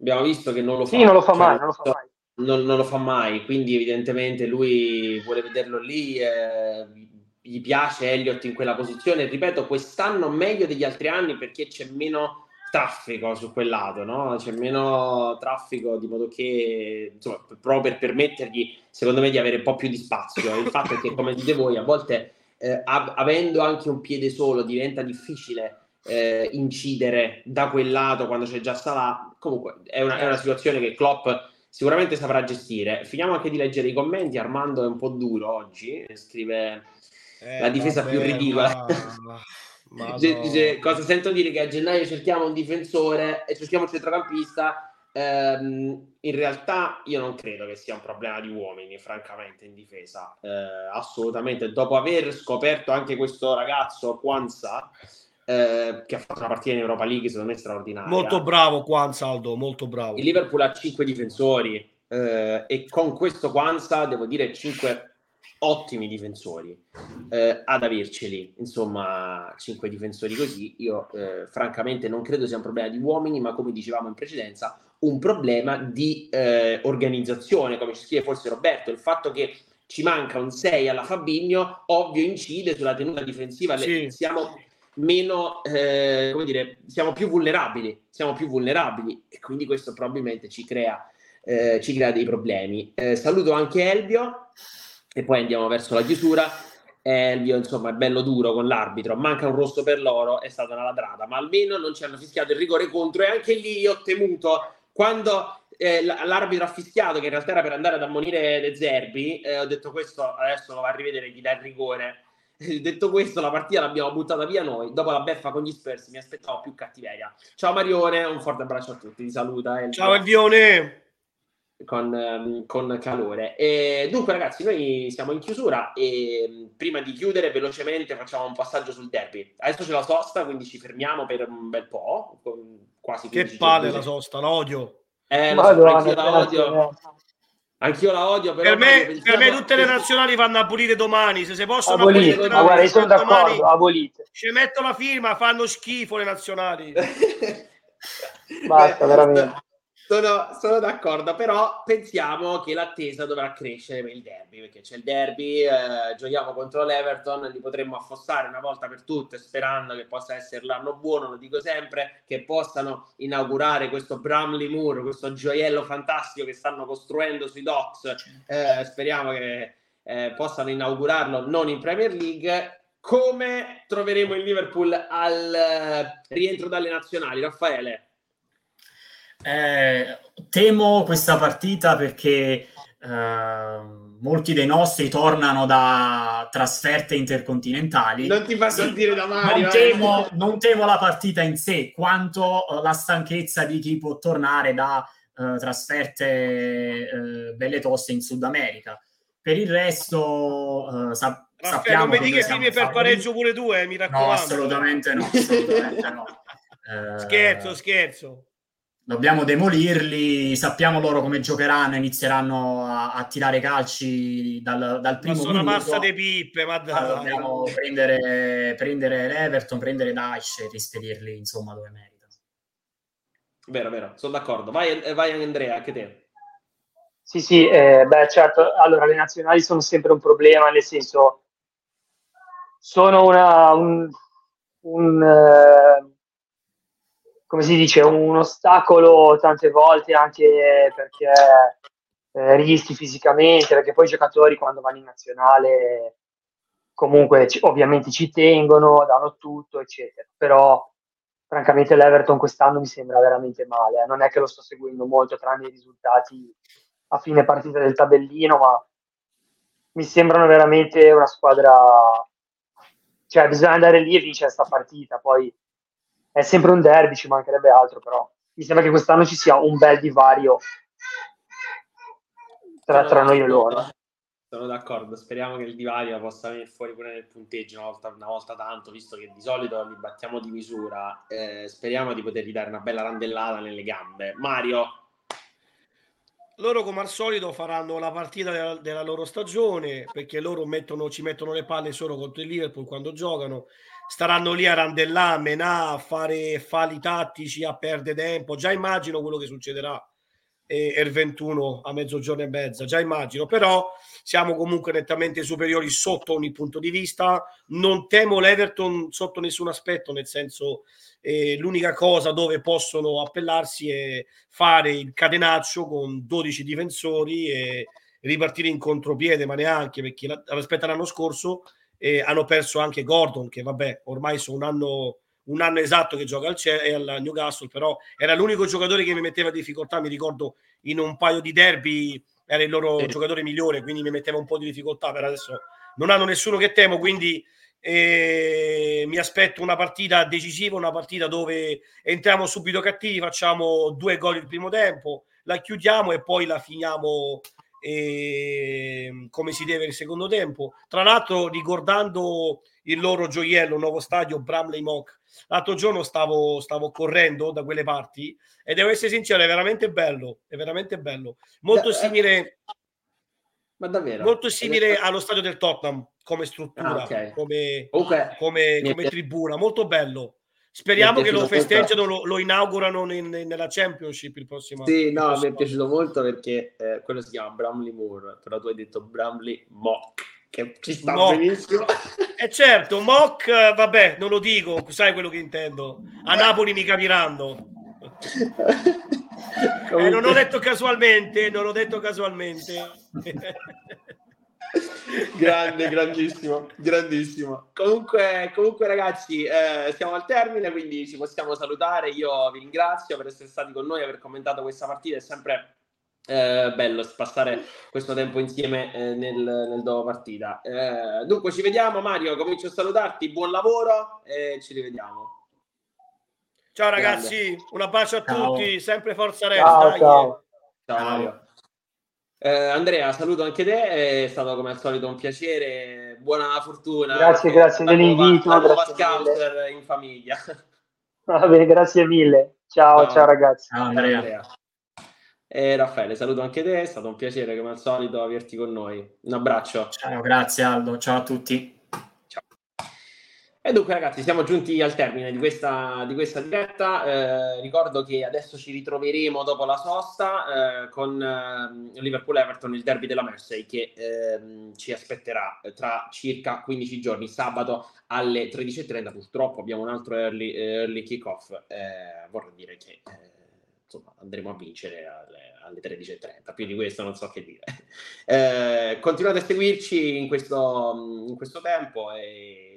Abbiamo visto che non lo fa. Sì, non lo fa cioè, mai, non lo fa mai. Non, non, lo fa mai, quindi evidentemente lui vuole vederlo lì, eh, gli piace Elliott in quella posizione. Ripeto, quest'anno meglio degli altri anni perché c'è meno traffico su quel lato, no? C'è meno traffico di modo che, insomma, proprio per permettergli, secondo me, di avere un po' più di spazio. Il fatto è che, come dite voi, a volte eh, av- avendo anche un piede solo diventa difficile eh, incidere da quel lato quando c'è già Salah. Comunque è una, è una situazione che Klopp sicuramente saprà gestire. Finiamo anche di leggere i commenti. Armando è un po' duro oggi, scrive eh, la difesa vabbè, più ridicola. Ma... Dice, dice, cosa sento dire che a gennaio cerchiamo un difensore e cerchiamo un centrocampista. Ehm, in realtà io non credo che sia un problema di uomini, francamente, in difesa. Eh, assolutamente. Dopo aver scoperto anche questo ragazzo Kwanza, eh, che ha fatto una partita in Europa League, secondo me straordinaria. Molto bravo Kwanza, Aldo, molto bravo. Il Liverpool ha 5 difensori eh, e con questo Kwanza, devo dire, 5 ottimi difensori eh, ad averceli, insomma, cinque difensori così. Io eh, francamente non credo sia un problema di uomini, ma come dicevamo in precedenza, un problema di eh, organizzazione, come ci scrive forse Roberto, il fatto che ci manca un 6 alla Fabigno, ovvio incide sulla tenuta difensiva, sì. siamo meno, eh, come dire, siamo più vulnerabili, siamo più vulnerabili e quindi questo probabilmente ci crea, eh, ci crea dei problemi. Eh, saluto anche Elvio e poi andiamo verso la chiusura. Elvio, insomma, è bello duro con l'arbitro. Manca un rosso per loro, è stata una ladrata, ma almeno non ci hanno fischiato il rigore contro. E anche lì ho temuto quando eh, l'arbitro ha fischiato, che in realtà era per andare ad ammonire De Zerbi. Eh, ho detto questo adesso lo va a rivedere chi dà il rigore. detto questo, la partita l'abbiamo buttata via noi. Dopo la beffa con gli Spurs mi aspettavo più cattiveria. Ciao Marione, un forte abbraccio a tutti. Ti saluta. Elvio. Ciao Elvione con, ehm, con, calore. E dunque, ragazzi, noi siamo in chiusura e mm, prima di chiudere, velocemente facciamo un passaggio sul derby. Adesso c'è la sosta, quindi ci fermiamo per un bel po'. Quasi che palle la sosta, l'odio. Eh, lo so, anch'io la odio. Anch'io la odio, però per me, per me tutte le nazionali vanno abolite domani. Se si possono abolire, abolite, ma guarda, io sono d'accordo. Abolite. Ci metto la firma, fanno schifo le nazionali. Basta, veramente. Sono, sono, d'accordo, però pensiamo che l'attesa dovrà crescere per il derby, perché c'è il derby, eh, giochiamo contro l'Everton, li potremmo affossare una volta per tutte, sperando che possa essere l'anno buono, lo dico sempre, che possano inaugurare questo Bramley Moore, questo gioiello fantastico che stanno costruendo sui docks, eh, speriamo che eh, possano inaugurarlo non in Premier League. Come troveremo il Liverpool al eh, rientro dalle nazionali, Raffaele? Eh, temo questa partita perché eh, molti dei nostri tornano da trasferte intercontinentali. Non ti sì, dire da Mario. Non eh. temo, non temo, la partita in sé, quanto uh, la stanchezza di chi può tornare da uh, trasferte belle toste in Sud America. Per il resto, sa- Raffaele, non mi dica che fine per pareggio pure tu, eh, mi raccomando. No, assolutamente no. Assolutamente no. scherzo, scherzo dobbiamo demolirli, sappiamo loro come giocheranno, inizieranno a, a tirare calci dal, dal primo ma sono minuto. massa di pippe, ma dai. dobbiamo prendere, prendere l'Everton, prendere Daesh e rispedirli insomma dove meritano. Vero, vero, sono d'accordo. Vai, vai Andrea, anche te. Sì, sì, eh, beh certo, allora le nazionali sono sempre un problema, nel senso sono una, un, un uh, come si dice, un ostacolo tante volte anche perché eh, rischi fisicamente, perché poi i giocatori quando vanno in nazionale comunque c- ovviamente ci tengono, danno tutto, eccetera. Però francamente l'Everton quest'anno mi sembra veramente male, eh. non è che lo sto seguendo molto tranne i risultati a fine partita del tabellino, ma mi sembrano veramente una squadra cioè bisogna andare lì e vincere questa partita, poi è sempre un derby, ci mancherebbe altro, però mi sembra che quest'anno ci sia un bel divario tra, tra noi e loro. Sono d'accordo, speriamo che il divario possa venire fuori pure nel punteggio una volta, una volta tanto, visto che di solito li battiamo di misura. Eh, speriamo di potergli dare una bella randellata nelle gambe. Mario. Loro come al solito faranno la partita della, della loro stagione perché loro mettono, ci mettono le palle solo contro il Liverpool quando giocano. Staranno lì a randellare, a menà, a fare falli tattici, a perdere tempo. Già immagino quello che succederà e il 21 a mezzogiorno e mezza, già immagino, però siamo comunque nettamente superiori sotto ogni punto di vista. Non temo l'Everton sotto nessun aspetto, nel senso eh, l'unica cosa dove possono appellarsi è fare il catenaccio con 12 difensori e ripartire in contropiede, ma neanche perché rispetto all'anno scorso eh, hanno perso anche Gordon, che vabbè, ormai sono un anno un anno esatto che gioca al, C- al Newcastle, però era l'unico giocatore che mi metteva difficoltà, mi ricordo in un paio di derby era il loro sì. giocatore migliore, quindi mi metteva un po' di difficoltà, per adesso non hanno nessuno che temo, quindi eh, mi aspetto una partita decisiva, una partita dove entriamo subito cattivi, facciamo due gol il primo tempo, la chiudiamo e poi la finiamo eh, come si deve il secondo tempo. Tra l'altro ricordando il loro gioiello, nuovo stadio Bramley Mock, L'altro giorno stavo, stavo correndo da quelle parti e devo essere sincero, è veramente bello, è veramente bello. Molto da, eh, simile... Ma davvero? Molto simile allo stadio del Tottenham come struttura, ah, okay. come, okay. come, come tribuna, molto bello. Speriamo che lo festeggiano, lo, lo inaugurano in, in, nella Championship il prossimo anno. Sì, no, mi è piaciuto molto perché eh, quello si chiama Bramley Moore, però tu hai detto Bramley Mock che ci sta Mock. benissimo. E eh certo, Mock, vabbè, non lo dico, sai quello che intendo. A Napoli mi capiranno. eh, non ho detto casualmente, non ho detto casualmente. Grande, grandissimo, grandissimo. Comunque, comunque ragazzi, eh, siamo al termine, quindi ci possiamo salutare. Io vi ringrazio per essere stati con noi, aver commentato questa partita. È sempre eh, bello passare questo tempo insieme eh, nel, nel dopo partita. Eh, dunque, ci vediamo, Mario. Comincio a salutarti. Buon lavoro e ci rivediamo. Ciao ragazzi, Grande. un abbraccio a ciao. tutti. Sempre Forza Red. Ciao, ciao. ciao Mario. Eh, Andrea, saluto anche te, è stato come al solito un piacere, buona fortuna. Grazie, grazie dell'invito. La nuova in famiglia. Va bene, grazie mille. Ciao, ciao, ciao ragazzi. Ciao Andrea. Andrea. E Raffaele, saluto anche te, è stato un piacere come al solito averti con noi. Un abbraccio. Ciao, grazie Aldo, ciao a tutti. E dunque ragazzi, siamo giunti al termine di questa, di questa diretta. Eh, ricordo che adesso ci ritroveremo dopo la sosta eh, con eh, Liverpool-Everton, il derby della Mersey, che ehm, ci aspetterà tra circa 15 giorni, sabato alle 13.30. Purtroppo abbiamo un altro early, early kick-off. Eh, vorrei dire che eh, insomma, andremo a vincere alle, alle 13.30. Più di questo non so che dire. Eh, continuate a seguirci in questo, in questo tempo e,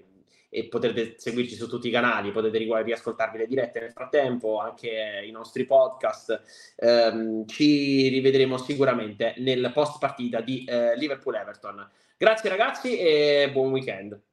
e, potete seguirci su tutti i canali, potete riascoltarvi le dirette nel frattempo, anche i nostri podcast. Eh, ci rivedremo sicuramente nel post partita di eh, Liverpool-Everton. Grazie ragazzi e buon weekend.